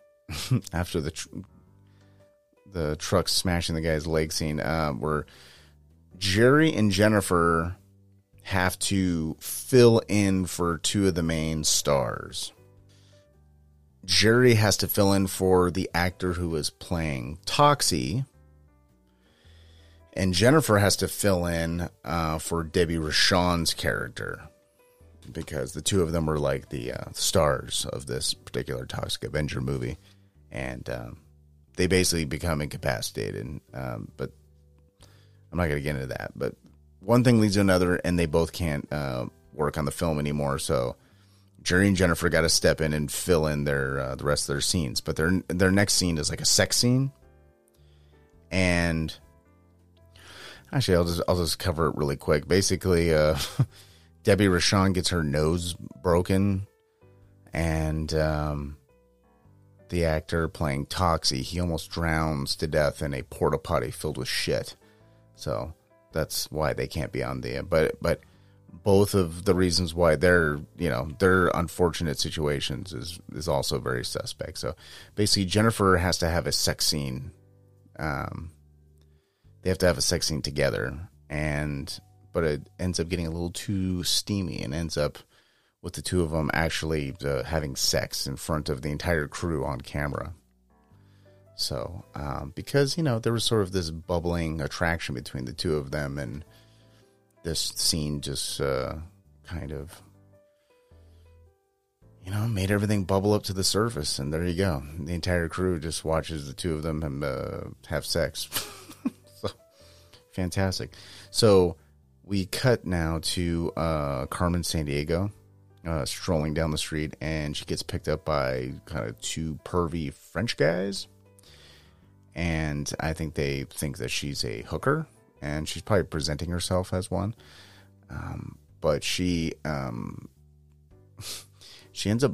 [laughs] after the tr- the truck smashing the guy's leg scene, uh, where Jerry and Jennifer have to fill in for two of the main stars. Jerry has to fill in for the actor who is playing Toxie, and Jennifer has to fill in uh, for Debbie Rochon's character because the two of them were like the uh, stars of this particular Toxic Avenger movie, and um, they basically become incapacitated. Um, but I'm not going to get into that. But one thing leads to another, and they both can't uh, work on the film anymore. So Jerry and Jennifer got to step in and fill in their uh, the rest of their scenes. But their their next scene is like a sex scene, and Actually, I'll just I'll just cover it really quick. Basically, uh, [laughs] Debbie Rochon gets her nose broken, and um, the actor playing Toxie he almost drowns to death in a porta potty filled with shit. So that's why they can't be on the but but both of the reasons why they're you know their unfortunate situations is is also very suspect. So basically, Jennifer has to have a sex scene. Um, they have to have a sex scene together, and but it ends up getting a little too steamy, and ends up with the two of them actually uh, having sex in front of the entire crew on camera. So, um, because you know there was sort of this bubbling attraction between the two of them, and this scene just uh, kind of, you know, made everything bubble up to the surface, and there you go. The entire crew just watches the two of them uh, have sex. [laughs] Fantastic. So we cut now to uh, Carmen Sandiego, uh, strolling down the street, and she gets picked up by kind of two pervy French guys. And I think they think that she's a hooker, and she's probably presenting herself as one. Um, but she um, [laughs] she ends up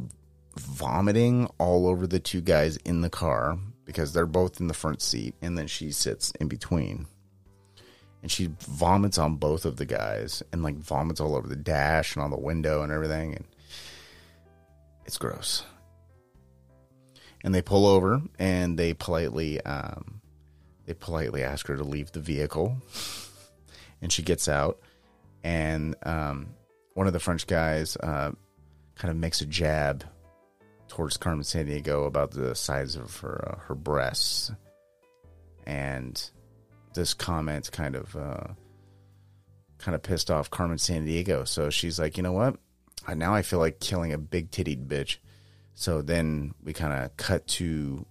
vomiting all over the two guys in the car because they're both in the front seat, and then she sits in between. And she vomits on both of the guys and like vomits all over the dash and on the window and everything. And it's gross. And they pull over and they politely um, they politely ask her to leave the vehicle. [laughs] and she gets out. And um, one of the French guys uh, kind of makes a jab towards Carmen Sandiego about the size of her uh, her breasts, and this comment kind of uh, kind of pissed off Carmen Sandiego. So she's like, you know what? Now I feel like killing a big tittied bitch. So then we kind of cut to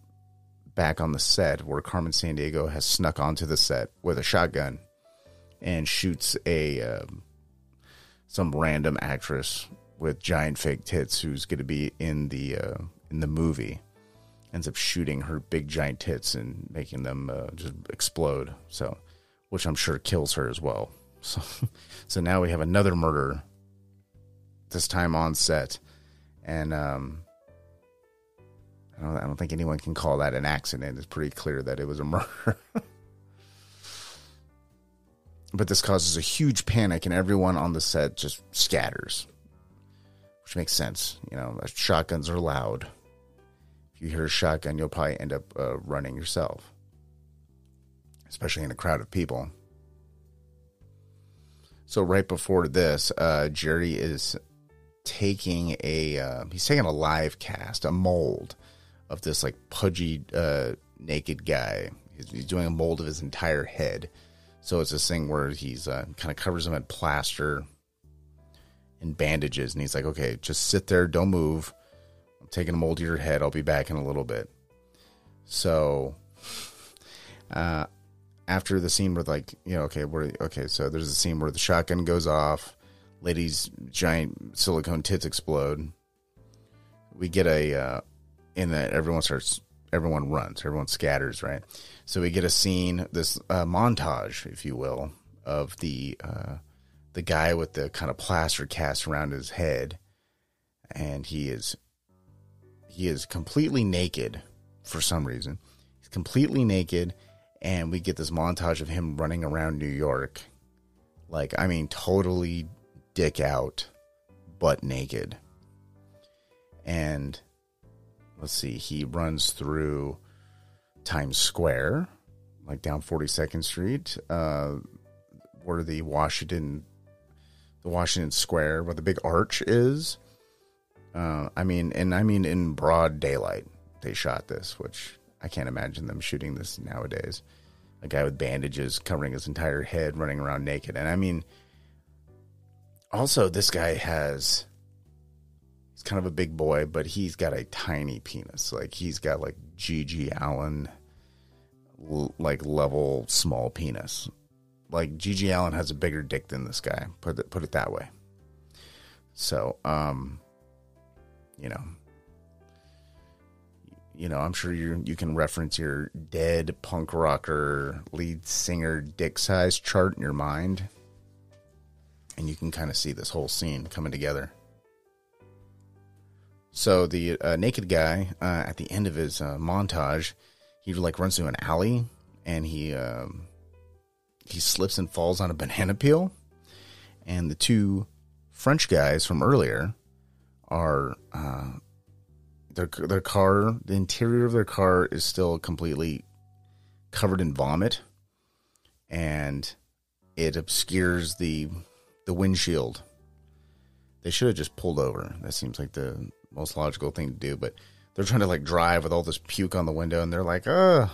back on the set where Carmen Sandiego has snuck onto the set with a shotgun and shoots a um, some random actress with giant fake tits who's going to be in the uh, in the movie ends up shooting her big giant tits and making them uh, just explode. So, which I'm sure kills her as well. [laughs] So, so now we have another murder. This time on set, and um, I don't, I don't think anyone can call that an accident. It's pretty clear that it was a murder. [laughs] but this causes a huge panic, and everyone on the set just scatters which makes sense. You know, shotguns are loud. If you hear a shotgun, you'll probably end up uh, running yourself, especially in a crowd of people. So right before this, uh, Jerry is taking a uh, he's taking a live cast, a mold of this like pudgy uh, naked guy. He's, he's, doing a mold of his entire head. So it's this thing where he's uh, kind of covers him in plaster and bandages. And he's like, okay, just sit there, don't move. I'm taking a mold of your head. I'll be back in a little bit. So, uh, after the scene where like, you know, okay, where, okay, so there's a scene where the shotgun goes off, lady's giant silicone tits explode. We get a, uh, in that everyone starts, everyone runs, everyone scatters, right? So we get a scene, this uh, montage, if you will, of the, uh, the guy with the kind of plaster cast around his head, and he is he is completely naked for some reason. He's completely naked, and we get this montage of him running around New York, like I mean, totally dick out, but naked, and let's see, he runs through Times Square, like down 42nd Street, uh, where the Washington the Washington Square where the big arch is. Uh, I mean, and I mean in broad daylight they shot this, which I can't imagine them shooting this nowadays. A guy with bandages covering his entire head, running around naked, and I mean, also this guy has. Kind of a big boy, but he's got a tiny penis. Like he's got like GG Allin, like level small penis like GG Allin has a bigger dick than this guy. Put it put it that way. So, um, you know, you know, I'm sure you you can reference your dead punk rocker lead singer dick size chart in your mind, and you can kind of see this whole scene coming together. So the uh, naked guy uh, at the end of his uh, montage, he like runs through an alley, and he um, he slips and falls on a banana peel, and the two French guys from earlier are uh, their their car. The interior of their car is still completely covered in vomit, and it obscures the the windshield. They should have just pulled over. That seems like the most logical thing to do, but they're trying to like drive with all this puke on the window, and they're like, "Uh,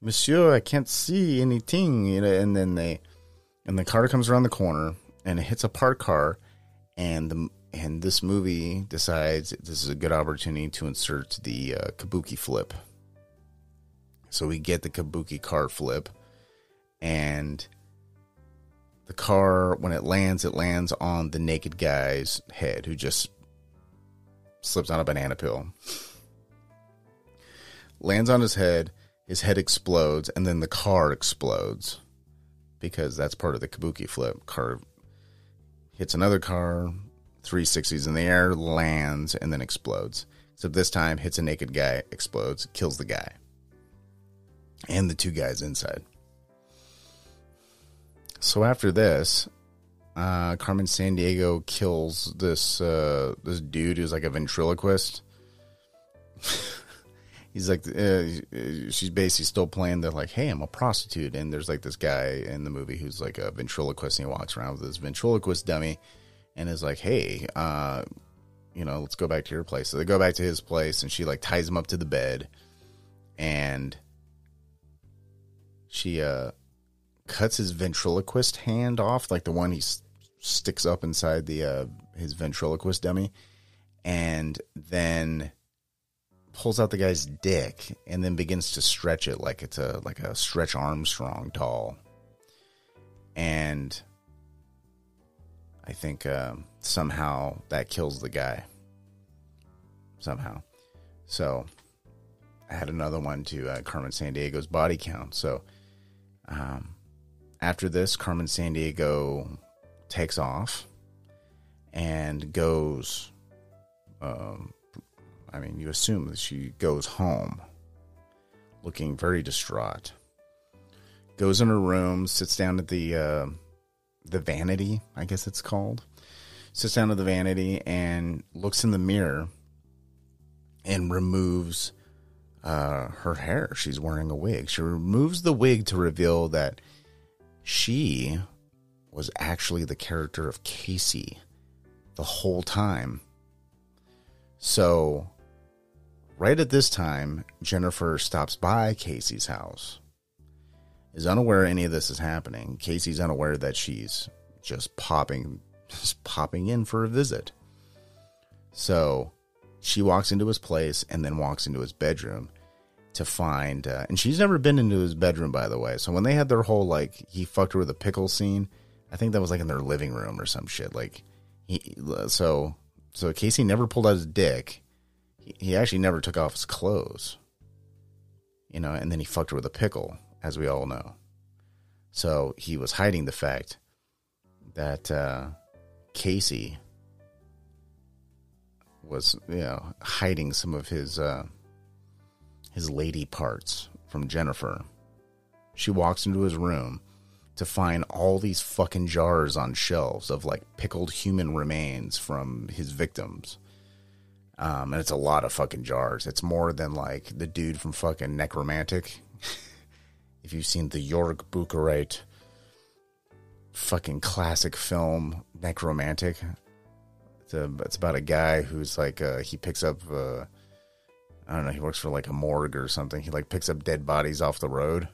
Monsieur, I can't see anything. You know, and then they, and the car comes around the corner and it hits a parked car, and the and this movie decides this is a good opportunity to insert the uh, kabuki flip. So we get the kabuki car flip, and the car when it lands, it lands on the naked guy's head who just slips on a banana peel. Lands on his head, his head explodes, and then the car explodes because that's part of the kabuki flip. Car hits another car, 360s in the air, lands, and then explodes. Except this time hits a naked guy, explodes, kills the guy. And the two guys inside. So after this, uh, Carmen Sandiego kills this uh, this dude who's like a ventriloquist. [laughs] He's like, uh, she's basically still playing the like, hey, I'm a prostitute, and there's like this guy in the movie who's like a ventriloquist, and he walks around with this ventriloquist dummy, and is like, hey, uh, you know, let's go back to your place. So they go back to his place, and she like ties him up to the bed, and she uh cuts his ventriloquist hand off, like the one he s- sticks up inside the uh, his ventriloquist dummy, and then pulls out the guy's dick and then begins to stretch it like it's a like a stretch Armstrong doll. And I think um, somehow that kills the guy. Somehow. So I had another one to uh, Carmen Sandiego's body count. So um, after this, Carmen Sandiego takes off and goes um, I mean, you assume that she goes home looking very distraught. Goes in her room, sits down at the uh, the vanity, I guess it's called. Sits down at the vanity and looks in the mirror and removes uh, her hair. She's wearing a wig. She removes the wig to reveal that she was actually the character of Casey the whole time. So Right at this time, Jennifer stops by Casey's house, is unaware any of this is happening. Casey's unaware that she's just popping, just popping in for a visit. So she walks into his place and then walks into his bedroom to find, uh, and she's never been into his bedroom, by the way. So when they had their whole like he fucked her with a pickle scene, I think that was like in their living room or some shit. Like he, so so Casey never pulled out his dick he actually never took off his clothes. You know, and then he fucked her with a pickle, as we all know. So he was hiding the fact that uh, Casey was, you know, hiding some of his uh, his lady parts from Jennifer. She walks into his room to find all these fucking jars on shelves of like pickled human remains from his victims. Um, and it's a lot of fucking jars. It's more than like the dude from fucking Nekromantik. [laughs] if you've seen the Jörg Buttgereit fucking classic film Nekromantik, it's, a, it's about a guy who's like uh, he picks up uh, I don't know he works for like a morgue or something. He like picks up dead bodies off the road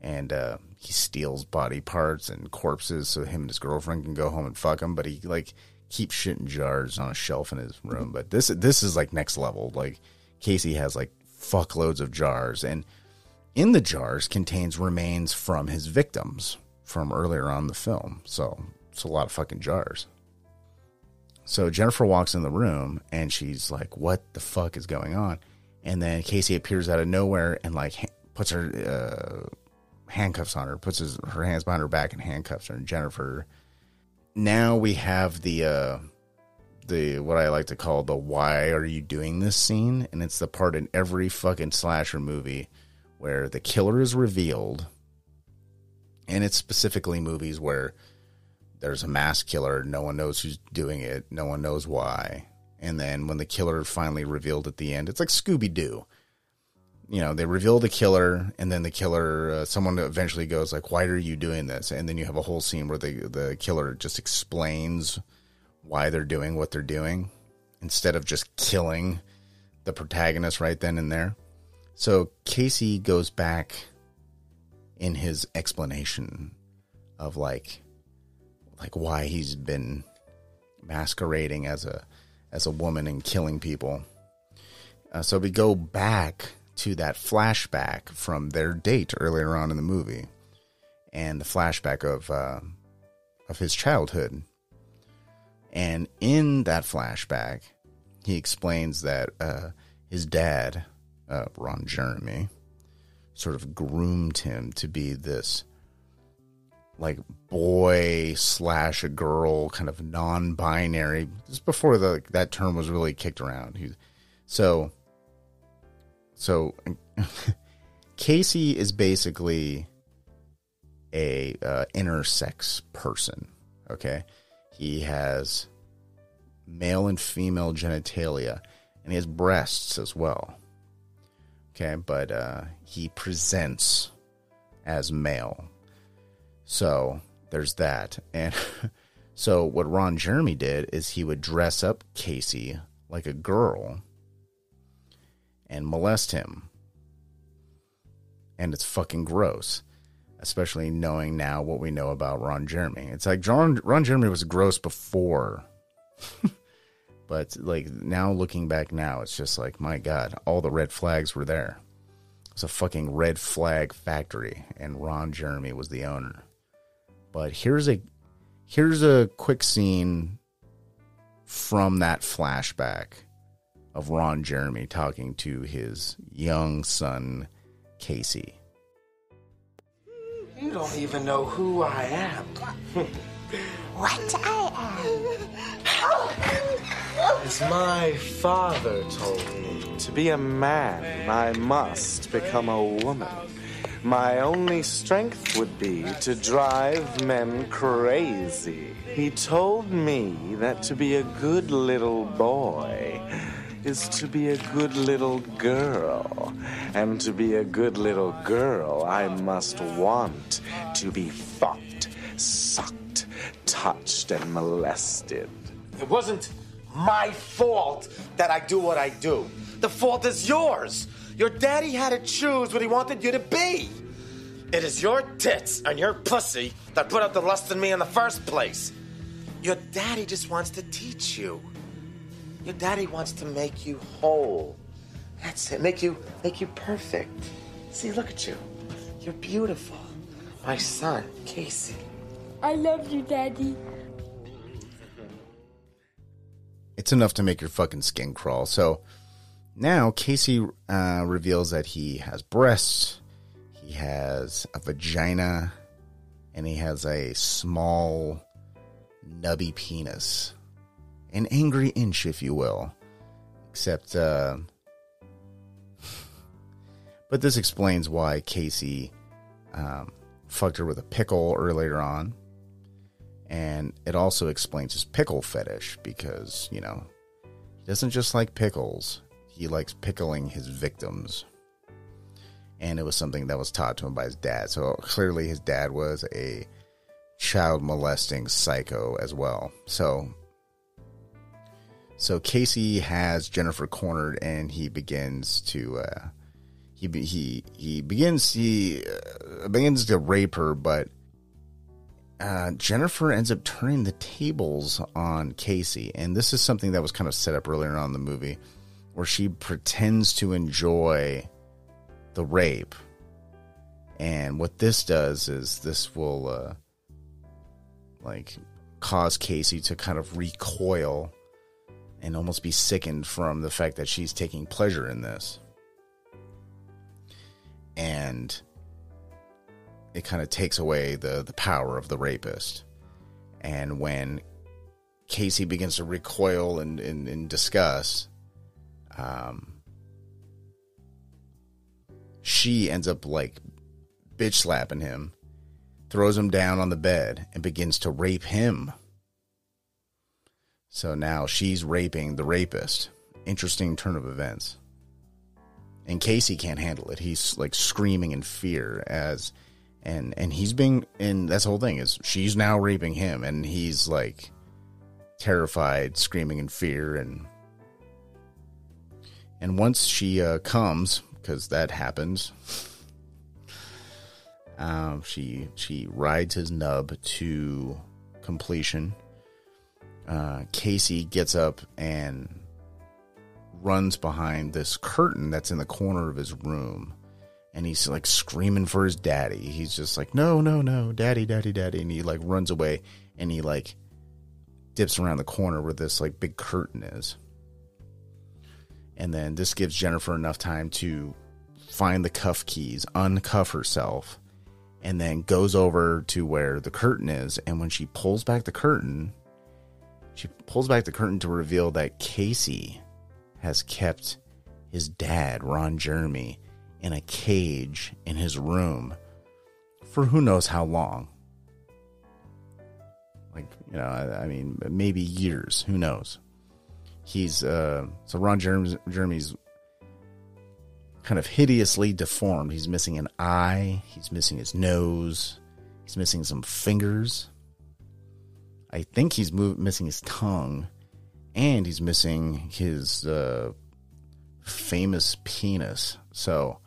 and uh, he steals body parts and corpses so him and his girlfriend can go home and fuck him. But he like keeps shit in jars on a shelf in his room. But this this is like next level. Like Casey has like fuckloads of jars, and in the jars contains remains from his victims from earlier on the film. So it's a lot of fucking jars. So Jennifer walks in the room and she's like, "What the fuck is going on?" And then Casey appears out of nowhere and like puts her uh, handcuffs on her, puts his, her hands behind her back and handcuffs her. And Jennifer. Now we have the uh the what I like to call the why are you doing this scene? And it's the part in every fucking slasher movie where the killer is revealed. And it's specifically movies where there's a mass killer no one knows who's doing it no one knows why. And then when the killer finally revealed at the end it's like Scooby-Doo you know they reveal the killer and then the killer uh, someone eventually goes like why are you doing this? And then you have a whole scene where the the killer just explains why they're doing what they're doing instead of just killing the protagonist right then and there. So casey goes back in his explanation of like like why he's been masquerading as a as a woman and killing people. Uh, so we go back to that flashback from their date earlier on in the movie, and the flashback of uh, of his childhood. And in that flashback, he explains that uh, his dad, uh, Ron Jeremy, sort of groomed him to be this like boy slash a girl kind of non-binary just before the that term was really kicked around he, so so [laughs] casey is basically a uh, intersex person okay? He has male and female genitalia and he has breasts as well okay? But uh, he presents as male. So there's that. And [laughs] so what Ron Jeremy did is he would dress up Casey like a girl and molest him. And it's fucking gross. Especially knowing now what we know about Ron Jeremy. It's like Ron, Ron Jeremy was gross before. [laughs] but like now looking back now, it's just like, my God, all the red flags were there. It's a fucking red flag factory, and Ron Jeremy was the owner. But here's a here's a quick scene from that flashback of Ron Jeremy talking to his young son Casey. You don't even know who I am. [laughs] what I am? As my father told me, to be a man, I must become a woman. My only strength would be to drive men crazy. He told me that to be a good little boy is to be a good little girl. And to be a good little girl, I must want to be fucked, sucked, touched, and molested. It wasn't my fault that I do what I do. The fault is yours. Your daddy had to choose what he wanted you to be. It is your tits and your pussy that put out the lust in me in the first place. Your daddy just wants to teach you. Your daddy wants to make you whole. That's it. Make you make you perfect. See, look at you. You're beautiful. My son, Casey. I love you, Daddy. It's enough to make your fucking skin crawl. So now, Casey uh, reveals that he has breasts, he has a vagina, and he has a small, nubby penis. An angry inch, if you will. Except, uh, [sighs] but this explains why Casey um, fucked her with a pickle earlier on. And it also explains his pickle fetish because, you know, he doesn't just like pickles he likes pickling his victims. And it was something that was taught to him by his dad. So clearly, his dad was a child molesting psycho as well. So, so Casey has Jennifer cornered, and he begins to uh, he he he begins he uh, begins to rape her, but uh, Jennifer ends up turning the tables on Casey, and this is something that was kind of set up earlier on in the movie where she pretends to enjoy the rape. And what this does is this will uh, like cause Casey to kind of recoil and almost be sickened from the fact that she's taking pleasure in this. And it kind of takes away the, the power of the rapist. And when Casey begins to recoil in, in, in disgust, um, she ends up like bitch slapping him, throws him down on the bed, and begins to rape him. So now she's raping the rapist. Interesting turn of events. And Casey can't handle it. He's like screaming in fear as and and he's being and that's the whole thing is she's now raping him and he's like terrified, screaming in fear and and once she uh, comes, because that happens, um, she she rides his nub to completion. Uh, Casey gets up and runs behind this curtain that's in the corner of his room, and he's like screaming for his daddy. He's just like, no, no, no, daddy, daddy, daddy. And he like runs away and he like dips around the corner where this like big curtain is. And then this gives Jennifer enough time to find the cuff keys, uncuff herself, and then goes over to where the curtain is. And when she pulls back the curtain, she pulls back the curtain to reveal that Casey has kept his dad, Ron Jeremy, in a cage in his room for who knows how long. Like, you know, I, I mean, maybe years. Who knows? He's, uh, so Ron Jeremy's, Jeremy's kind of hideously deformed. He's missing an eye, he's missing his nose, he's missing some fingers. I think he's move, missing his tongue, and he's missing his uh, famous penis. So,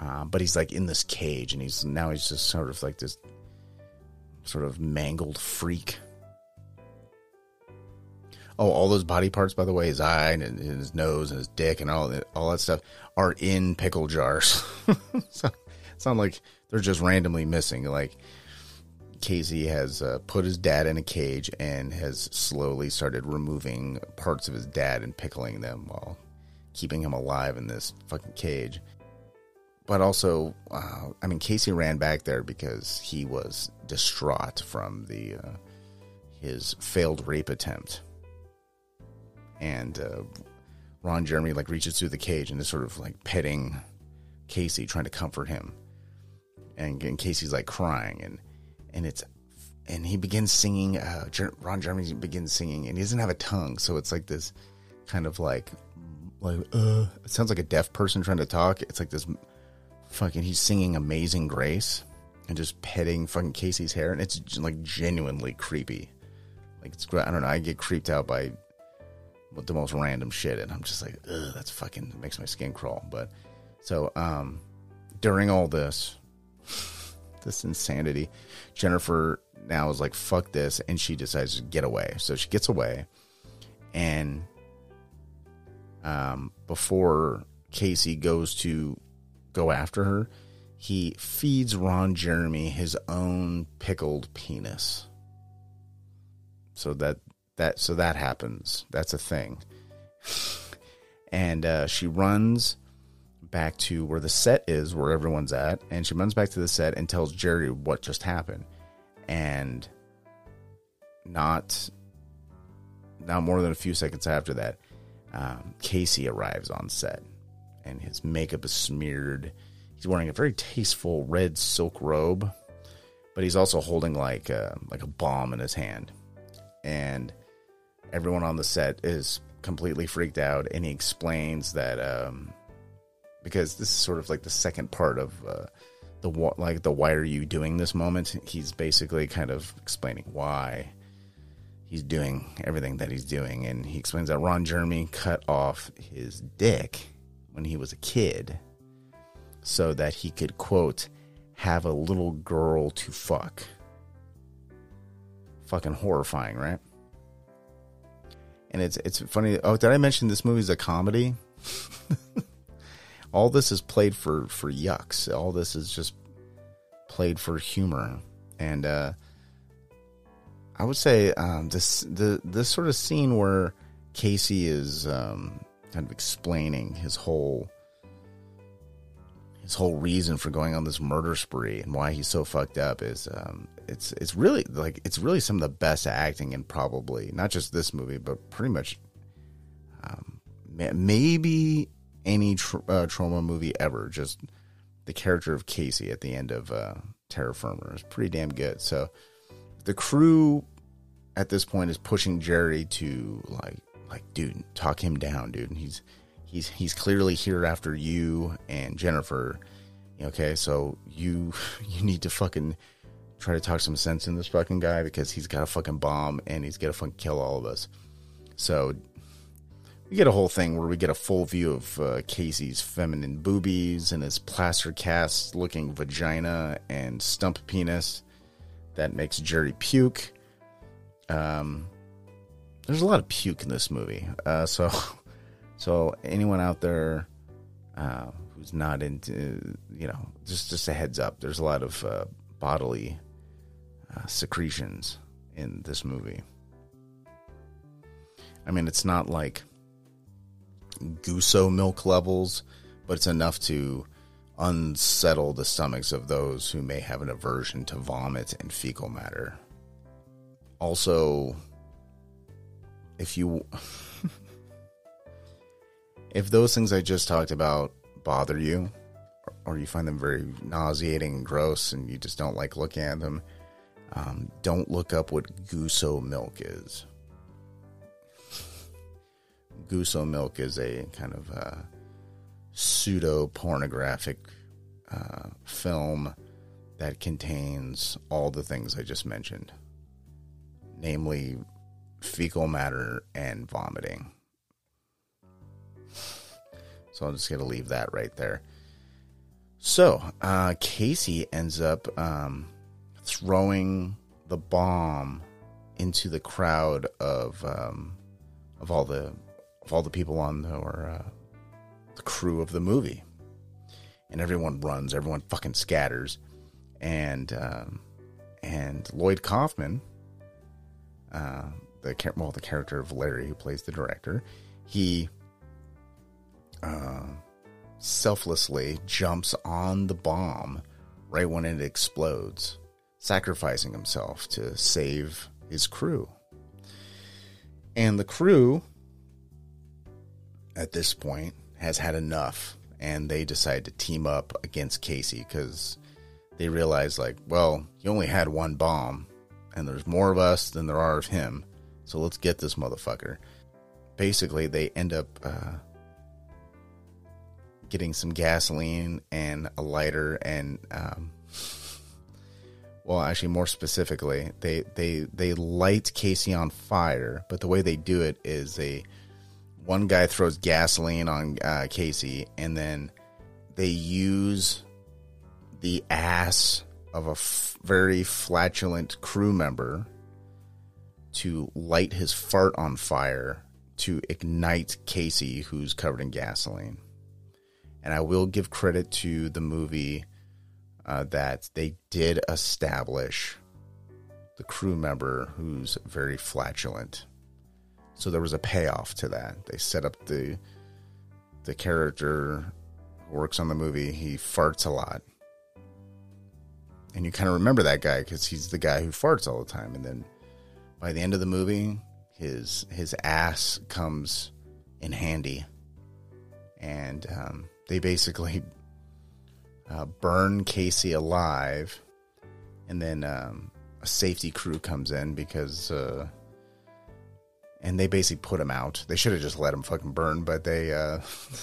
uh, but he's like in this cage, and he's now he's just sort of like this sort of mangled freak. Oh, all those body parts, by the way, his eye and his nose and his dick and all that, all that stuff are in pickle jars. [laughs] so it's not like they're just randomly missing. Like Casey has uh, put his dad in a cage and has slowly started removing parts of his dad and pickling them while keeping him alive in this fucking cage. But also, uh, I mean, Casey ran back there because he was distraught from the uh, his failed rape attempt and uh, Ron Jeremy like reaches through the cage and is sort of like petting Casey, trying to comfort him, and, and Casey's like crying, and and it's and he begins singing. Uh, Ron Jeremy begins singing, and he doesn't have a tongue, so it's like this kind of like like uh, it sounds like a deaf person trying to talk. It's like this fucking he's singing Amazing Grace and just petting fucking Casey's hair, and it's like genuinely creepy. Like it's I don't know. I get creeped out by the most random shit, and I'm just like, ugh, that's fucking makes my skin crawl. But so um, during all this, this insanity, Jennifer now is like, fuck this, and she decides to get away. So she gets away, and um, before Casey goes to go after her, he feeds Ron Jeremy his own pickled penis. So that that so that happens. That's a thing. [laughs] and uh, she runs back to where the set is, where everyone's at, and she runs back to the set and tells Jerry what just happened. And not not more than a few seconds after that, um, Casey arrives on set, and his makeup is smeared. He's wearing a very tasteful red silk robe, but he's also holding like a, like a bomb in his hand, and everyone on the set is completely freaked out, and he explains that um, because this is sort of like the second part of uh, the like the why are you doing this moment. He's basically kind of explaining why he's doing everything that he's doing, and he explains that Ron Jeremy cut off his dick when he was a kid so that he could quote have a little girl to fuck. Fucking horrifying, right? and it's it's funny. Oh, did I mention this movie is a comedy? [laughs] All this is played for for yucks. All this is just played for humor, and uh, I would say um, this the this sort of scene where Casey is um, kind of explaining his whole his whole reason for going on this murder spree and why he's so fucked up is um, it's it's really like it's really some of the best acting in probably not just this movie but pretty much um, maybe any uh, Troma movie ever. Just the character of Casey at the end of uh, Terror Firmer is pretty damn good. So the crew at this point is pushing Jerry to like like dude talk him down, dude. And he's he's he's clearly here after you and Jennifer. Okay, so you [laughs] you need to fucking try to talk some sense in this fucking guy because he's got a fucking bomb and he's gonna fucking kill all of us. So we get a whole thing where we get a full view of uh, Casey's feminine boobies and his plaster cast looking vagina and stump penis that makes Jerry puke. Um, there's a lot of puke in this movie. Uh, so [laughs] So anyone out there uh, who's not into you know just just a heads up. There's a lot of uh, bodily uh, secretions in this movie. I mean, it's not like Guso milk levels, but it's enough to unsettle the stomachs of those who may have an aversion to vomit and fecal matter. Also, if you [laughs] if those things I just talked about bother you or you find them very nauseating and gross and you just don't like looking at them, um, don't look up what Guso milk is. Guso milk is a kind of uh, pseudo pornographic uh, film that contains all the things I just mentioned, namely fecal matter and vomiting. So I'm just going to leave that right there. So uh, Casey ends up um, throwing the bomb into the crowd of um, of all the of all the people on the, or uh, the crew of the movie, and everyone runs, everyone fucking scatters, and um, and Lloyd Kaufman, uh, the well the character of Larry who plays the director, he uh, selflessly jumps on the bomb right when it explodes, sacrificing himself to save his crew. And the crew, at this point, has had enough and they decide to team up against Casey because they realize, like, well, he only had one bomb and there's more of us than there are of him. So let's get this motherfucker. Basically, they end up uh, getting some gasoline and a lighter and um, well actually more specifically they they they light casey on fire but the way they do it is they one guy throws gasoline on uh, casey and then they use the ass of a f- very flatulent crew member to light his fart on fire to ignite casey who's covered in gasoline and I will give credit to the movie uh, that they did establish the crew member who's very flatulent. So there was a payoff to that. They set up the the character works on the movie. He farts a lot, and you kind of remember that guy because he's the guy who farts all the time. And then by the end of the movie, his his ass comes in handy, and um, they basically [laughs] uh, burn Casey alive, and then um, a safety crew comes in because, uh, and they basically put him out. They should have just let him fucking burn, but they, uh,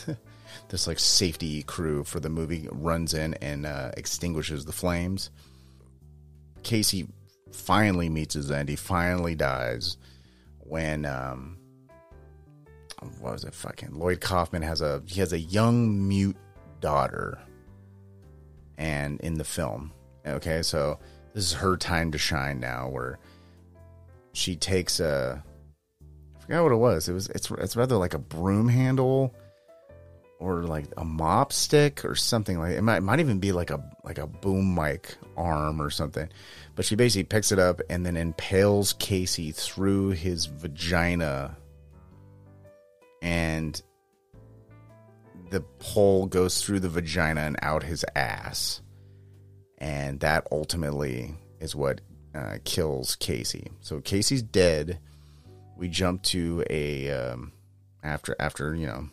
[laughs] this like safety crew for the movie runs in and uh, extinguishes the flames. Casey finally meets his end. He finally dies when um, what was it? Fucking Lloyd Kaufman has a he has a young mute daughter, and in the film, okay, so this is her time to shine now, where she takes a forgot what it was. It was it's it's rather like a broom handle or like a mop stick or something like it might, might even be like a like a boom mic arm or something but she basically picks it up and then impales casey through his vagina and the pole goes through the vagina and out his ass. And that ultimately is what uh, kills Casey. So Casey's dead. We jump to a um, after after you know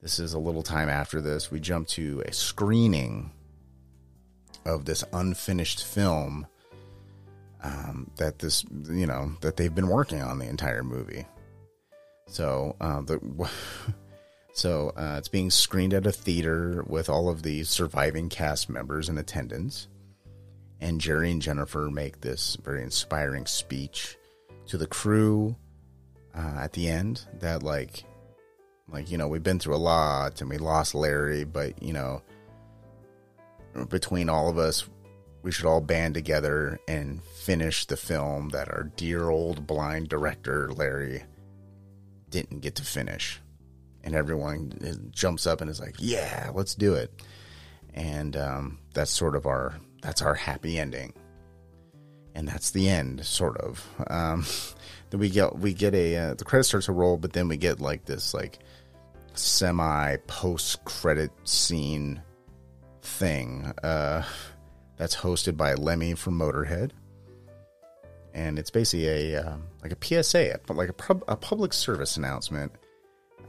this is a little time after this. We jump to a screening of this unfinished film um, that this you know that they've been working on the entire movie. So uh, the [laughs] so uh, it's being screened at a theater with all of the surviving cast members in attendance, and Jerry and Jennifer make this very inspiring speech to the crew uh, at the end. That like, like you know, we've been through a lot and we lost Larry, but you know, between all of us, we should all band together and finish the film that our dear old blind director Larry didn't get to finish. and everyone jumps up and is like, "Yeah, let's do it." And um, that's sort of our that's our happy ending, and that's the end, sort of. Um, [laughs] then we get we get a uh, the credit starts to roll, but then we get like this like semi post credit scene thing uh, that's hosted by Lemmy from Motorhead, and it's basically a uh, like a PSA, like a, pub, a public service announcement,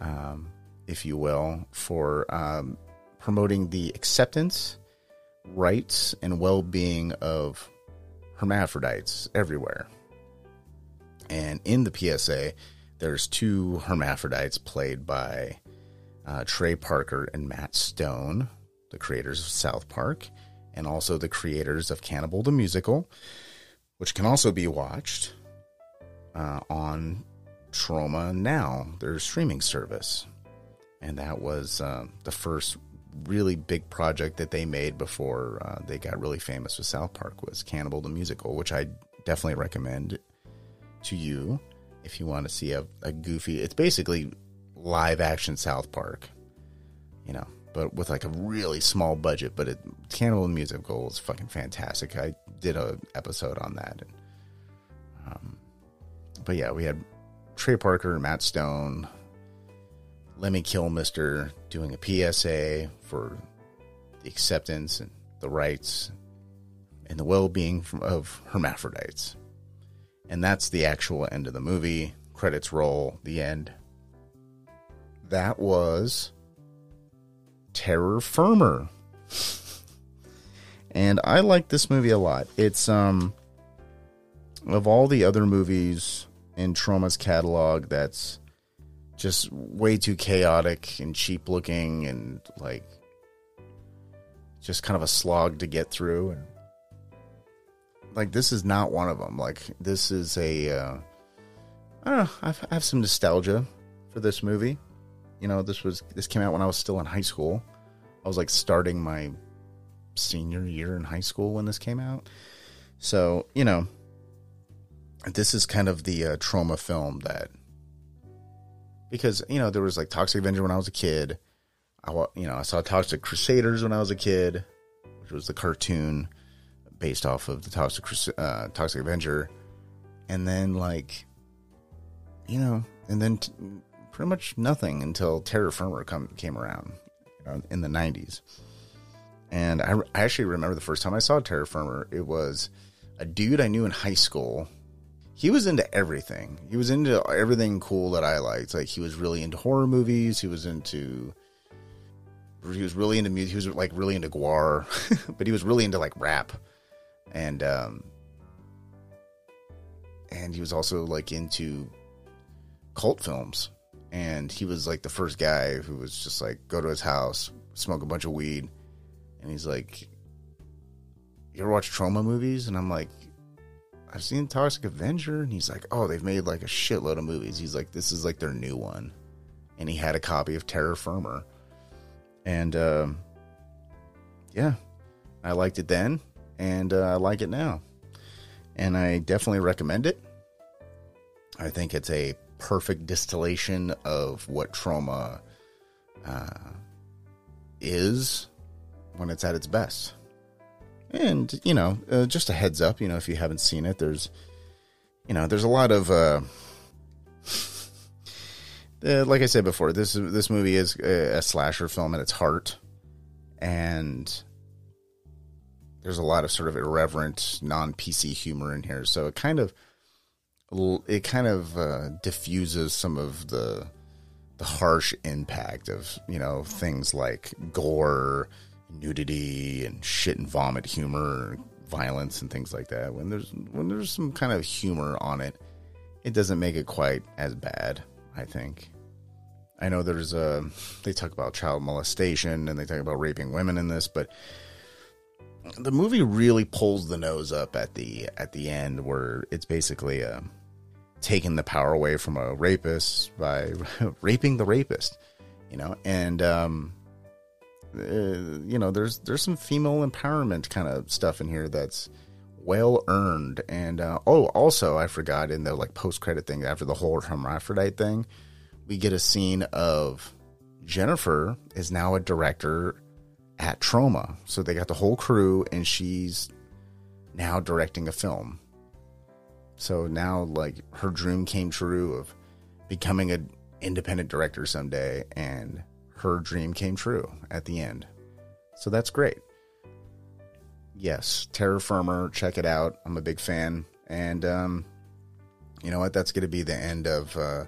um, if you will, for um, promoting the acceptance, rights, and well being of hermaphrodites everywhere. And in the PSA, there's two hermaphrodites played by uh, Trey Parker and Matt Stone, the creators of South Park, and also the creators of Cannibal the Musical, which can also be watched uh, on Troma Now, their streaming service. And that was uh, the first really big project that they made before uh, they got really famous with South Park was Cannibal the Musical, which I definitely recommend to you if you want to see a, a goofy. It's basically live action South Park, you know, but with like a really small budget. But it, Cannibal Musical is fucking fantastic. I did a episode on that. And, um, but yeah, we had Trey Parker Matt Stone, Lemmy Kilmister doing a PSA for the acceptance and the rights and the well-being of hermaphrodites. And that's the actual end of the movie. Credits roll, the end. That was Terror Firmer. [laughs] and I like this movie a lot. It's um of all the other movies in Troma's catalog that's just way too chaotic and cheap looking and like just kind of a slog to get through and like this is not one of them like this is a uh, I don't know I've, I have some nostalgia for this movie. You know this was this came out when I was still in high school. I was like starting my senior year in high school when this came out. So you know this is kind of the uh, Troma film that because you know there was like Toxic Avenger when I was a kid. I you know I saw Toxic Crusaders when I was a kid, which was the cartoon based off of the Toxic uh, Toxic Avenger, and then like you know, and then t- pretty much nothing until Terror Firmer come, came around you know, in the '90s. And I, I actually remember the first time I saw Terror Firmer. It was a dude I knew in high school he was into everything. He was into everything cool that I liked. Like he was really into horror movies. He was into he was really into music. He was like really into GWAR, [laughs] but he was really into like rap, and um, and he was also like into cult films. And he was like the first guy who was just like go to his house, smoke a bunch of weed, and he's like, "You ever watch Troma movies?" And I'm like, I've seen Toxic Avenger, and he's like, oh, they've made like a shitload of movies. He's like, this is like their new one, and he had a copy of Terror Firmer, and um, yeah, I liked it then, and uh, I like it now, and I definitely recommend it. I think it's a perfect distillation of what Troma uh, is when it's at its best. And you know, uh, just a heads up, you know, if you haven't seen it, there's, you know, there's a lot of, uh, [laughs] uh, like I said before, this this movie is a, a slasher film at its heart, and there's a lot of sort of irreverent, non PC humor in here. So it kind of, it kind of uh, diffuses some of the the harsh impact of you know things like gore nudity and shit and vomit humor, violence and things like that. When there's when there's some kind of humor on it, it doesn't make it quite as bad. I think. I know there's a they talk about child molestation and they talk about raping women in this, but the movie really pulls the nose up at the at the end where it's basically uh, taking the power away from a rapist by [laughs] raping the rapist, you know, and um, uh, you know, there's there's some female empowerment kind of stuff in here that's well earned. And uh, oh, also I forgot in the like post credit thing after the whole hermaphrodite thing, we get a scene of Jennifer is now a director at Troma. So they got the whole crew, and she's now directing a film. So now, like, her dream came true of becoming an independent director someday, and her dream came true at the end. So that's great. Yes, Terror Firmer, check it out. I'm a big fan. And um, you know what? That's going to be the end of, uh,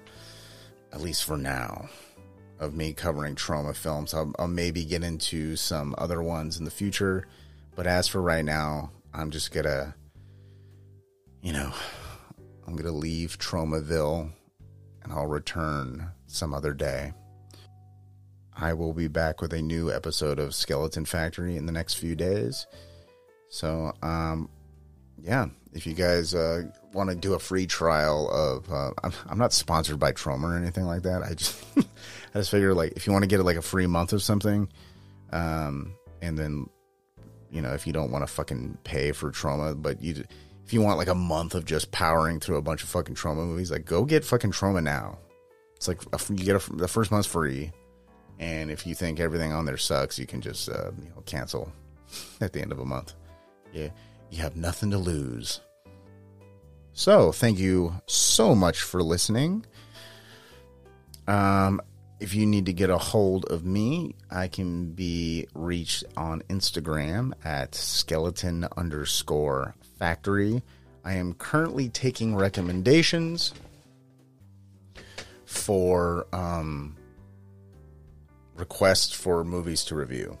at least for now, of me covering trauma films. I'll, I'll maybe get into some other ones in the future. But as for right now, I'm just to, you know, I'm to leave Tromaville, and I'll return some other day. I will be back with a new episode of Skeleton Factory in the next few days. So, um, yeah, if you guys uh, want to do a free trial of, uh, I'm, I'm not sponsored by Troma or anything like that. I just, [laughs] I just figure like if you want to get like a free month of something, um, and then, you know, if you don't want to fucking pay for Troma, but you, if you want like a month of just powering through a bunch of fucking Troma movies, like go get fucking Troma now. It's like a, you get a, the first month's free, and if you think everything on there sucks, you can just uh, you know cancel [laughs] at the end of a month. Yeah, you have nothing to lose. So, thank you so much for listening. Um, if you need to get a hold of me, I can be reached on Instagram at skeleton underscore factory. I am currently taking recommendations for um, requests for movies to review.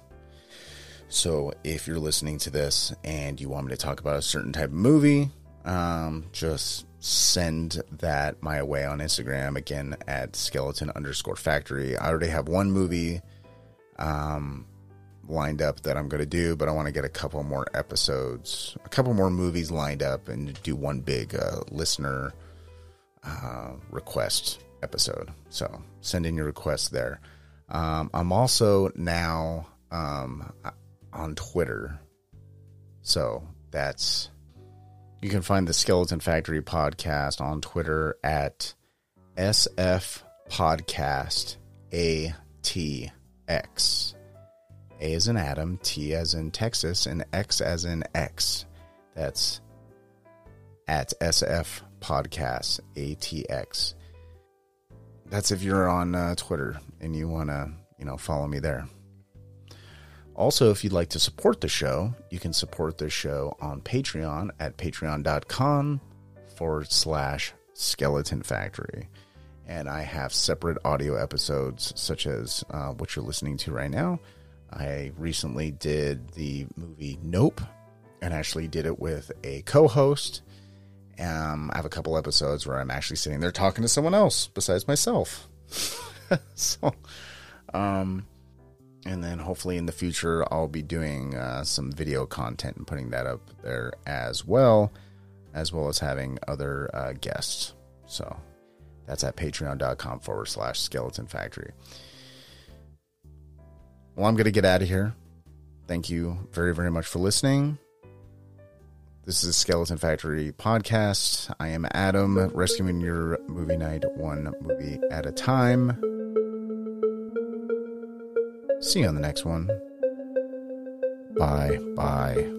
So if you're listening to this and you want me to talk about a certain type of movie, um, just send that my way on Instagram again at skeleton underscore factory. I already have one movie um, lined up that I'm going to do, but I want to get a couple more episodes, a couple more movies lined up, and do one big uh, listener uh, request episode. So send in your requests there. Um, I'm also now um, on Twitter. So that's you can find the Skeleton Factory podcast on Twitter at SF Podcast ATX. A as in Adam, T as in Texas, and X as in X. That's at SF Podcast ATX. That's if you're on uh, Twitter and you want to, you know, follow me there. Also, if you'd like to support the show, you can support the show on Patreon at patreon.com forward slash skeleton factory. And I have separate audio episodes, such as uh, what you're listening to right now. I recently did the movie Nope and actually did it with a co host. Um, I have a couple episodes where I'm actually sitting there talking to someone else besides myself. [laughs] so, um, and then hopefully in the future I'll be doing uh, some video content and putting that up there as well, as well as having other uh, guests. So that's at patreon.com forward slash skeleton factory. Well, I'm going to get out of here. Thank you very, very much for listening. This is Skeleton Factory podcast. I am Adam, rescuing your movie night one movie at a time. See you on the next one. Bye. Bye.